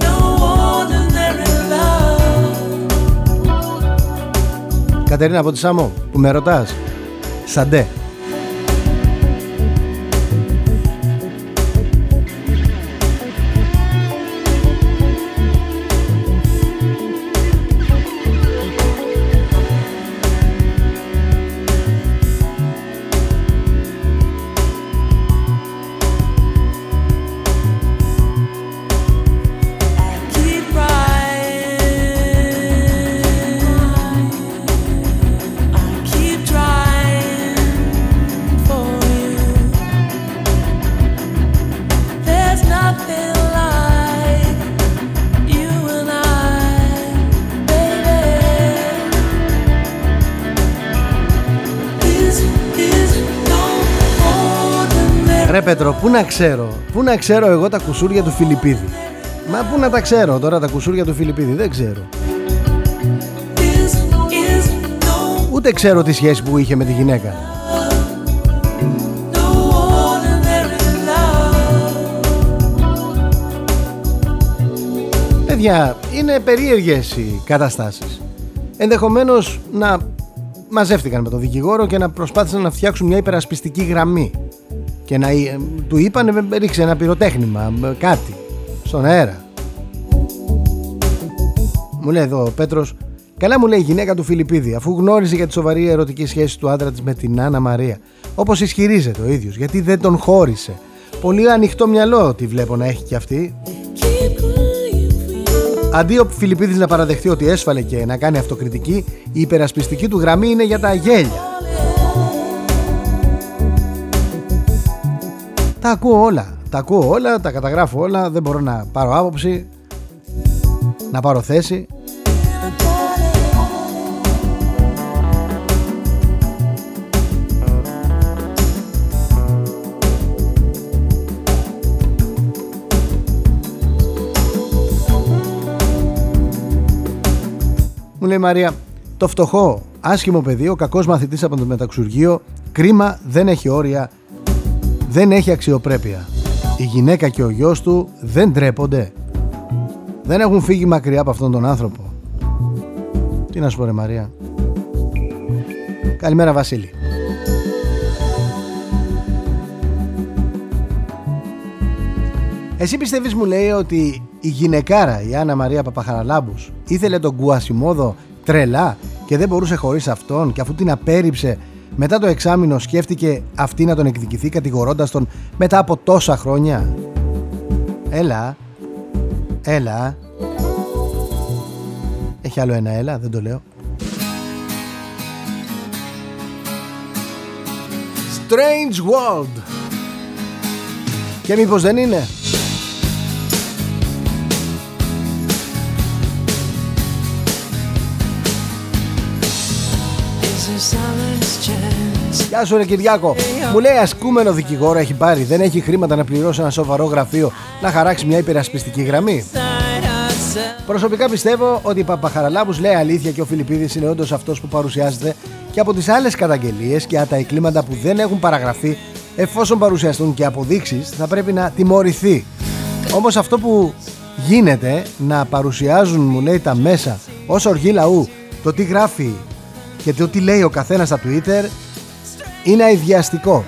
No ordinary love. Κατερίνα από τη Σάμο που με ρωτάς Σαντέ Πέτρο, πού να ξέρω, πού να ξέρω εγώ τα κουσούρια του Φιλιππίδη; Μα πού να τα ξέρω τώρα τα κουσούρια του Φιλιππίδη, δεν ξέρω. This is no Ούτε ξέρω τη σχέση που είχε με τη γυναίκα. no ordinary love. Παιδιά, είναι περίεργες οι καταστάσεις. Ενδεχομένως να μαζεύτηκαν με τον δικηγόρο και να προσπάθησαν να φτιάξουν μια υπερασπιστική γραμμή. Και να ε, του είπαν ε, ρίξε ένα πυροτέχνημα, ε, κάτι, στον αέρα. Μου λέει εδώ ο Πέτρος, καλά μου λέει η γυναίκα του Φιλιππίδη, αφού γνώριζε για τη σοβαρή ερωτική σχέση του άντρα της με την Άννα Μαρία. Όπως ισχυρίζεται ο ίδιος, γιατί δεν τον χώρισε. Πολύ ανοιχτό μυαλό τη βλέπω να έχει κι αυτή. Keep crying for you. Αντί ο Φιλιππίδης να παραδεχτεί ότι έσφαλε και να κάνει αυτοκριτική, η υπερασπιστική του γραμμή είναι για τα γέλια. Τα ακούω όλα. Τα ακούω όλα, τα καταγράφω όλα. Δεν μπορώ να πάρω άποψη, να πάρω θέση. Μου λέει η Μαρία, το φτωχό, άσχημο παιδί, ο κακός μαθητής από το μεταξουργείο, κρίμα, δεν έχει όρια, δεν έχει αξιοπρέπεια. Η γυναίκα και ο γιος του δεν τρέπονται. Δεν έχουν φύγει μακριά από αυτόν τον άνθρωπο. Τι να σου πω ρε Μαρία. Καλημέρα Βασίλη. Εσύ πιστεύεις μου λέει ότι η γυναικάρα η Άννα Μαρία Παπαχαραλάμπους ήθελε τον Κουασιμόδο τρελά και δεν μπορούσε χωρίς αυτόν και αφού την απέρριψε μετά το εξάμεινο σκέφτηκε αυτή να τον εκδικηθεί κατηγορώντας τον μετά από τόσα χρόνια. Έλα, έλα. Έχει άλλο ένα έλα, δεν το λέω. Strange World. Και μήπως δεν είναι; Γεια σου ρε Κυριάκο. Μου λέει ασκούμενο δικηγόρο έχει πάρει. Δεν έχει χρήματα να πληρώσει ένα σοβαρό γραφείο να χαράξει μια υπερασπιστική γραμμή. Side ourselves. Προσωπικά πιστεύω ότι η Παπαχαραλάμπους λέει αλήθεια και ο Φιλιππίδης είναι όντως αυτός που παρουσιάζεται και από τις άλλες καταγγελίες και τα εγκλήματα που δεν έχουν παραγραφεί εφόσον παρουσιαστούν και αποδείξεις θα πρέπει να τιμωρηθεί. Όμως αυτό που γίνεται να παρουσιάζουν μου λέει τα μέσα ως οργή λαού το τι γράφει και το τι λέει ο καθένας στα Twitter είναι αειδιαστικό.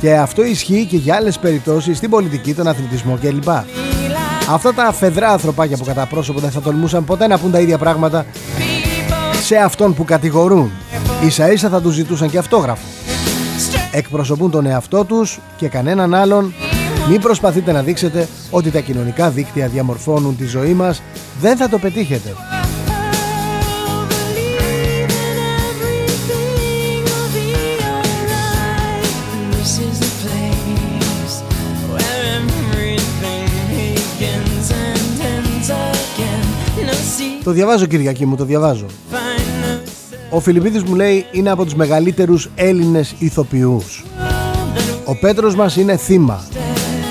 Και αυτό ισχύει και για άλλες περιπτώσεις στην πολιτική, τον αθλητισμό κλπ. Αυτά τα φεδρά ανθρωπάκια που κατά πρόσωπο δεν θα τολμούσαν ποτέ να πούν τα ίδια πράγματα σε αυτόν που κατηγορούν. Ίσα ίσα θα τους ζητούσαν και αυτόγραφο. Εκπροσωπούν τον εαυτό τους και κανέναν άλλον. Μην προσπαθείτε να δείξετε ότι τα κοινωνικά δίκτυα διαμορφώνουν τη ζωή μας. Δεν θα το πετύχετε. Το διαβάζω Κυριακή μου, το διαβάζω. find no Ο Φιλιππίδης μου λέει είναι από τους μεγαλύτερους Έλληνες ηθοποιούς. Ο Πέτρος μας είναι θύμα.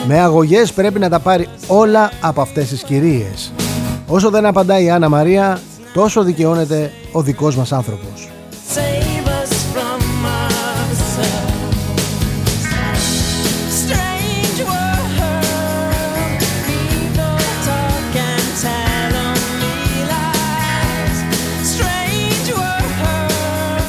Με αγωγές πρέπει να τα πάρει όλα από αυτές τις κυρίες. Όσο δεν απαντάει η Άννα Μαρία, τόσο δικαιώνεται ο δικός μας άνθρωπος.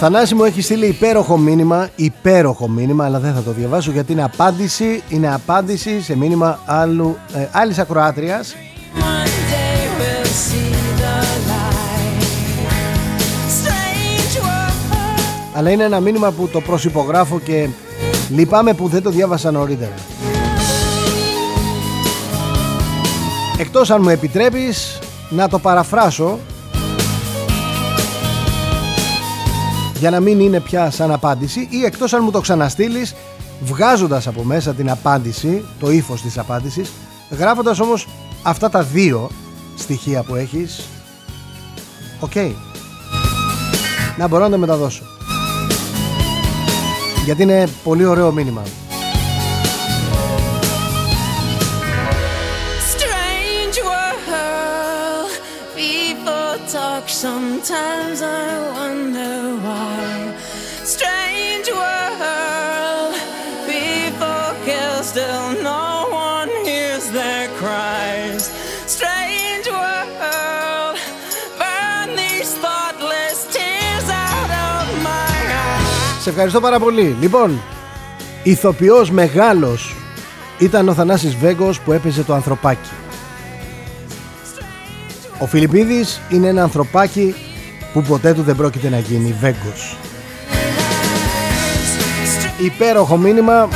Θανάση μου έχει στείλει υπέροχο μήνυμα, υπέροχο μήνυμα, αλλά δεν θα το διαβάσω γιατί είναι απάντηση, είναι απάντηση σε μήνυμα άλλου, ε, άλλης ακροάτριας One day we'll see the light. Strange world. αλλά είναι ένα μήνυμα που το προσυπογράφω και λυπάμαι που δεν το διάβασα νωρίτερα. Εκτός αν μου επιτρέπεις να το παραφράσω για να μην είναι πια σαν απάντηση ή εκτός αν μου το ξαναστείλεις βγάζοντας από μέσα την απάντηση, το ύφος της απάντησης γράφοντας όμως αυτά τα δύο στοιχεία που έχεις Οκ. Να μπορώ να τα μεταδώσω. Γιατί είναι πολύ ωραίο μήνυμα sometimes I wonder why. Strange world. People kill, still no one hears their cries. Strange world. Burn these thoughtless tears out of my eyes. Σε ευχαριστώ πάρα πολύ. Λοιπόν, ηθοποιός μεγάλος ήταν ο Θανάσης Βέγκος που έπαιζε το ανθρωπάκι. Ο Φιλιππίδης είναι ένα ανθρωπάκι που ποτέ του δεν πρόκειται να γίνει Βέγκος. Υπέροχο μήνυμα.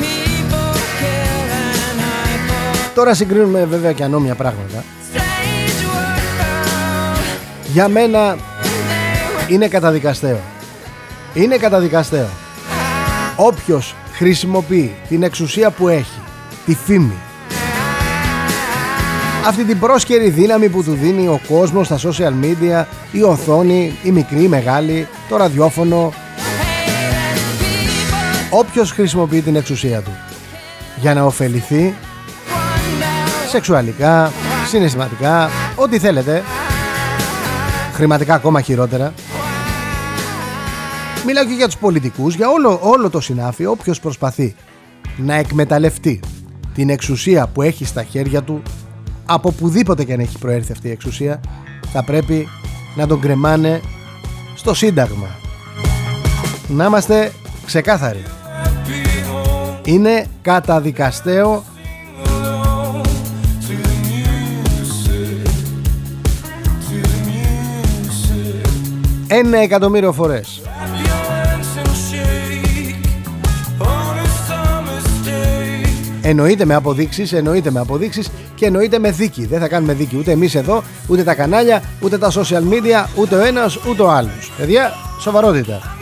People kill and I Τώρα συγκρίνουμε βέβαια και ανώμια πράγματα. Strange world. Για μένα είναι καταδικαστέο. Είναι καταδικαστέο. Όποιος χρησιμοποιεί την εξουσία που έχει, τη φήμη, αυτή την πρόσκαιρη δύναμη που του δίνει ο κόσμος στα social media, η οθόνη, η μικρή, η μεγάλη, το ραδιόφωνο, όποιος χρησιμοποιεί την εξουσία του για να ωφεληθεί σεξουαλικά, συναισθηματικά, ό,τι θέλετε, χρηματικά ακόμα χειρότερα. Μιλάω και για τους πολιτικούς, για όλο, όλο το συνάφι, όποιος προσπαθεί να εκμεταλλευτεί την εξουσία που έχει στα χέρια του, από πουδήποτε και αν έχει προέρθει αυτή η εξουσία, θα πρέπει να τον κρεμάνε στο Σύνταγμα. να είμαστε ξεκάθαροι. Είναι καταδικαστέο ένα εκατομμύριο φορές. Εννοείται με αποδείξεις, εννοείται με αποδείξεις και εννοείται με δίκη. Δεν θα κάνουμε δίκη ούτε εμείς εδώ, ούτε τα κανάλια, ούτε τα social media, ούτε ο ένας, ούτε ο άλλος. Παιδιά, σοβαρότητα.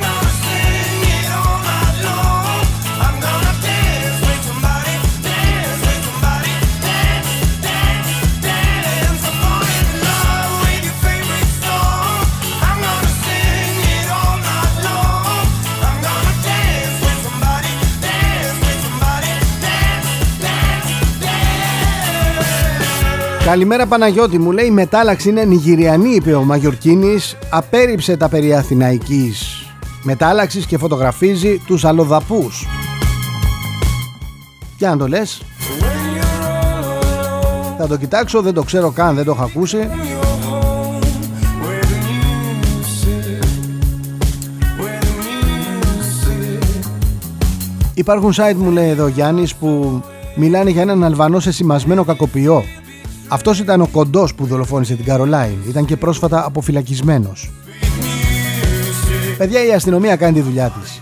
Καλημέρα Παναγιώτη μου. Λέει η μετάλλαξη είναι νιγηριανή είπε ο Μαγιορκίνης. Απέρριψε τα περί Αθηναϊκής. Μετάλλαξης και φωτογραφίζει τους αλλοδαπούς. Για να το λες Θα το κοιτάξω δεν το ξέρω καν δεν το έχω ακούσει. Υπάρχουν site μου λέει εδώ Γιάννης που μιλάνε για έναν Αλβανό σε σημασμένο κακοποιό αυτός ήταν ο κοντός που δολοφόνησε την Καρολάιν. Ήταν και πρόσφατα αποφυλακισμένος. Παιδιά, η αστυνομία κάνει τη δουλειά της.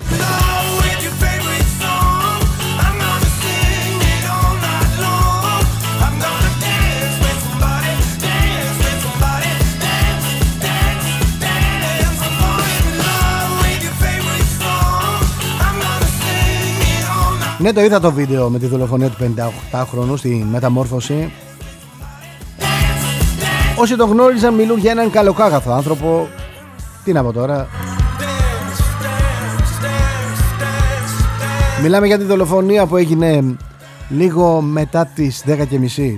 Ναι, το είδα το βίντεο με τη δολοφονία του 58χρονου στη μεταμόρφωση Όσοι τον γνώριζαν μιλούν για έναν καλοκάγαθο άνθρωπο. Τι να πω τώρα. Μιλάμε για τη δολοφονία που έγινε λίγο μετά τις 10.30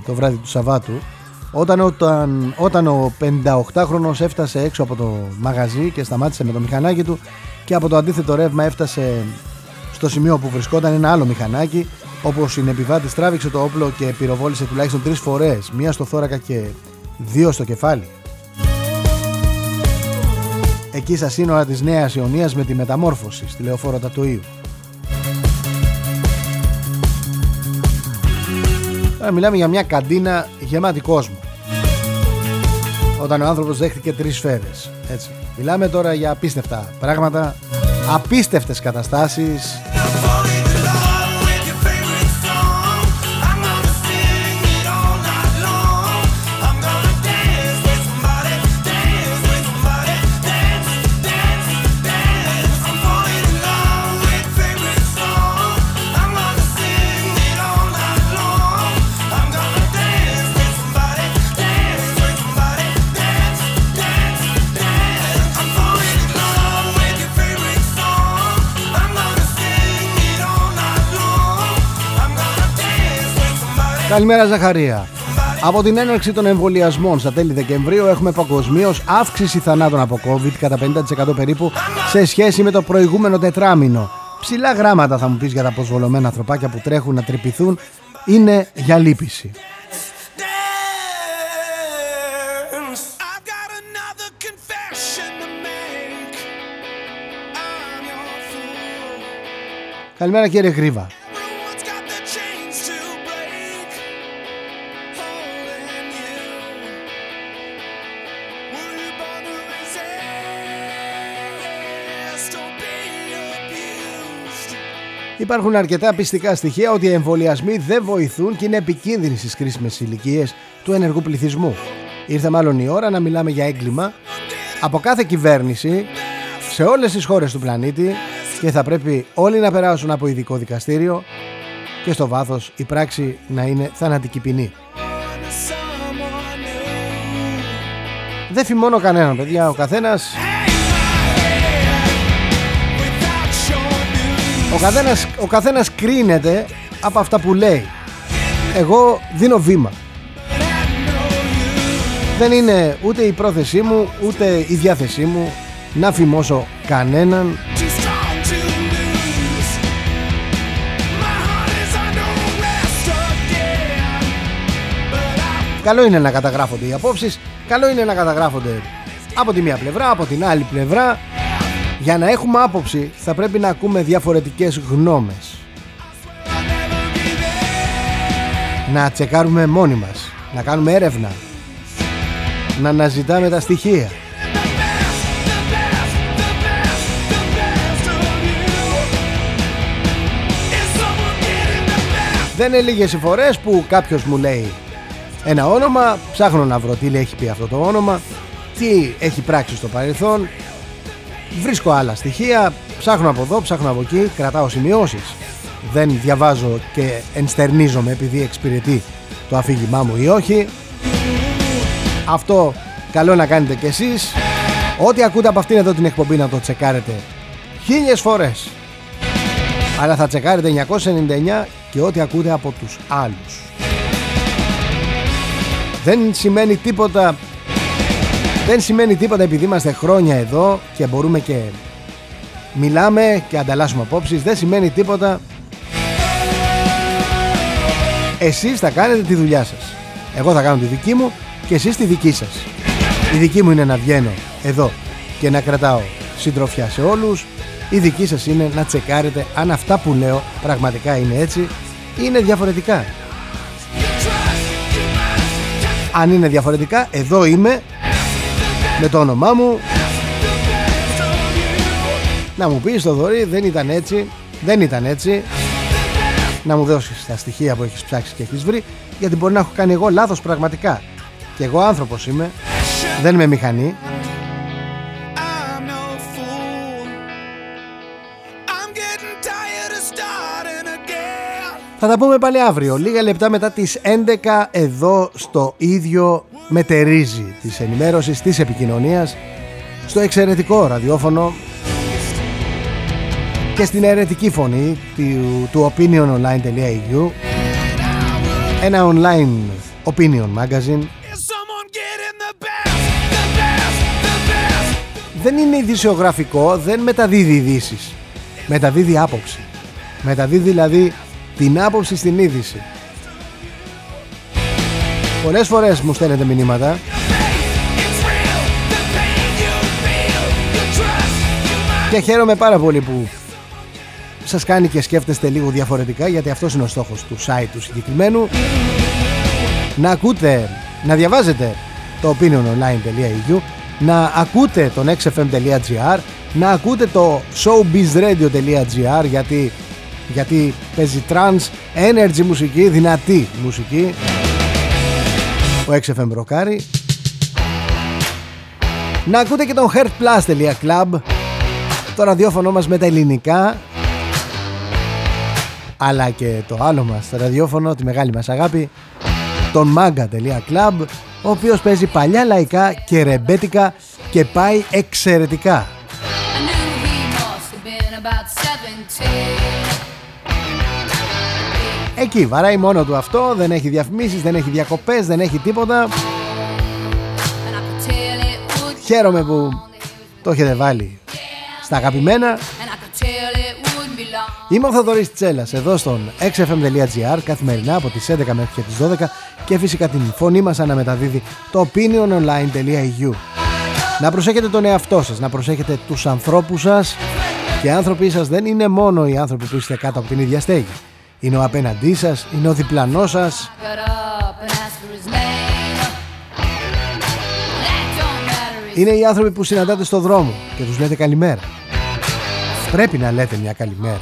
το βράδυ του Σαββάτου όταν, όταν, όταν ο 58χρονος έφτασε έξω από το μαγαζί και σταμάτησε με το μηχανάκι του και από το αντίθετο ρεύμα έφτασε στο σημείο που βρισκόταν ένα άλλο μηχανάκι όπου ο συνεπιβάτης τράβηξε το όπλο και πυροβόλησε τουλάχιστον τρεις φορές μία στο θώρακα και δύο στο κεφάλι. Εκεί στα σύνορα της Νέας Ιωνίας με τη μεταμόρφωση στη λεωφόρο Τατοίου. Τώρα μιλάμε για μια καντίνα γεμάτη κόσμο. Όταν ο άνθρωπος δέχτηκε τρεις σφαίρες. Έτσι. Μιλάμε τώρα για απίστευτα πράγματα, απίστευτες καταστάσεις Καλημέρα Ζαχαρία. Από την έναρξη των εμβολιασμών στα τέλη Δεκεμβρίου έχουμε παγκοσμίως αύξηση θανάτων από COVID κατά 50% περίπου σε σχέση με το προηγούμενο τετράμινο. Ψηλά γράμματα θα μου πεις για τα αποσβολωμένα ανθρωπάκια που τρέχουν να τρυπηθούν είναι για λύπηση. I've got another confession to make. I'm your fool. Καλημέρα κύριε Γρήβα. Υπάρχουν αρκετά πιστικά στοιχεία ότι οι εμβολιασμοί δεν βοηθούν και είναι επικίνδυνοι στις κρίσιμες ηλικίες του ενεργού πληθυσμού. Ήρθε μάλλον η ώρα να μιλάμε για έγκλημα από κάθε κυβέρνηση σε όλες τις χώρες του πλανήτη και θα πρέπει όλοι να περάσουν από ειδικό δικαστήριο και στο βάθος η πράξη να είναι θανατική ποινή. Someone new. Δεν φημώνω κανέναν παιδιά, ο καθένας, ο καθένας, ο καθένας κρίνεται από αυτά που λέει. Εγώ δίνω βήμα. Δεν είναι ούτε η πρόθεσή μου, ούτε η διάθεσή μου να φημώσω κανέναν Too strong to lose. My heart is under arrest again. But I Καλό είναι να καταγράφονται οι απόψεις, καλό είναι να καταγράφονται από τη μία πλευρά, από την άλλη πλευρά. Για να έχουμε άποψη θα πρέπει να ακούμε διαφορετικές γνώμες. Να τσεκάρουμε μόνοι μας, να κάνουμε έρευνα, να αναζητάμε τα στοιχεία. Δεν είναι λίγες οι φορές που κάποιος μου λέει ένα όνομα, ψάχνω να βρω τι έχει πει αυτό το όνομα, τι έχει πράξει στο παρελθόν, βρίσκω άλλα στοιχεία, ψάχνω από εδώ, ψάχνω από εκεί, κρατάω σημειώσεις. Δεν διαβάζω και ενστερνίζομαι επειδή εξυπηρετεί το αφήγημά μου ή όχι. Αυτό καλό να κάνετε κι εσείς. Ό,τι ακούτε από αυτήν εδώ την εκπομπή να το τσεκάρετε χίλιες φορές. Αλλά θα τσεκάρετε 999 και ό,τι ακούτε από τους άλλους. Δεν σημαίνει τίποτα δεν σημαίνει τίποτα επειδή είμαστε χρόνια εδώ και μπορούμε και μιλάμε και ανταλλάσσουμε απόψεις. Δεν σημαίνει τίποτα. Εσείς θα κάνετε τη δουλειά σας. Εγώ θα κάνω τη δική μου και εσείς τη δική σας. Η δική μου είναι να βγαίνω εδώ και να κρατάω συντροφιά σε όλους. Η δική σας είναι να τσεκάρετε αν αυτά που λέω πραγματικά είναι έτσι ή είναι διαφορετικά. Αν είναι διαφορετικά εδώ είμαι με το όνομά μου. Να μου πεις το δωρή δεν ήταν έτσι δεν ήταν έτσι. Να μου δώσεις τα στοιχεία που έχεις ψάξει και έχεις βρει γιατί μπορεί να έχω κάνει εγώ λάθος πραγματικά. Και εγώ άνθρωπος είμαι δεν είμαι μηχανή Θα τα πούμε πάλι αύριο, λίγα λεπτά μετά τις 11 εδώ στο ίδιο μετερίζει της ενημέρωσης, της επικοινωνίας στο εξαιρετικό ραδιόφωνο και στην αιρετική φωνή του, του opiniononline.eu ένα online opinion magazine Is someone getting the best, the best, the best? δεν είναι ειδησιογραφικό, δεν μεταδίδει ειδήσεις. Μεταδίδει άποψη. Μεταδίδει δηλαδή την άποψη στην είδηση. Πολλές φορές μου στέλνετε μηνύματα It's real. The pain you feel, you trust, you might. και χαίρομαι πάρα πολύ που σας κάνει και σκέφτεστε λίγο διαφορετικά γιατί αυτός είναι ο στόχος του site του συγκεκριμένου να ακούτε, να διαβάζετε το opiniononline.eu να ακούτε τον xfm.gr να ακούτε το showbizradio.gr γιατί, γιατί παίζει trans energy μουσική, δυνατή μουσική. Ο XFM Ροκάρι να ακούτε και τον heartplus.club το ραδιόφωνο μας με τα ελληνικά αλλά και το άλλο μας το ραδιόφωνο, τη μεγάλη μας αγάπη τον manga.club ο οποίος παίζει παλιά λαϊκά και ρεμπέτικα και πάει εξαιρετικά. I knew he must have been about 17. Εκεί βαράει μόνο του αυτό δεν έχει διαφημίσεις, δεν έχει διακοπές δεν έχει τίποτα And I could tell it would χαίρομαι που το έχετε βάλει στα αγαπημένα and I could tell it wouldn't be long. Είμαι ο Θοδωρής Τσέλας εδώ στον xfm.gr καθημερινά από τις 11 μέχρι και τις 12 και φυσικά την φωνή μας αναμεταδίδει το opiniononline.eu Να προσέχετε τον εαυτό σας, να προσέχετε τους ανθρώπους σας και οι άνθρωποι σας δεν είναι μόνο οι άνθρωποι που είστε κάτω από την ίδια στέγη. Είναι ο απέναντί σας, είναι ο διπλανός σας, Got up and asked for his name. That don't matter. είναι οι άνθρωποι που συναντάτε στο δρόμο και τους λέτε καλημέρα. Πρέπει να λέτε μια καλημέρα.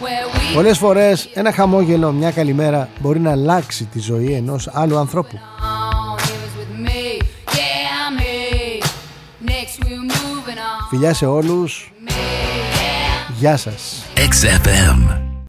Where we Πολλές φορές ένα χαμόγελο, μια καλημέρα μπορεί να αλλάξει τη ζωή ενός άλλου ανθρώπου. on, he was with me. Yeah, me. Next we're moving on. Φιλιά σε όλους. Me, yeah. Γεια σας. XFM.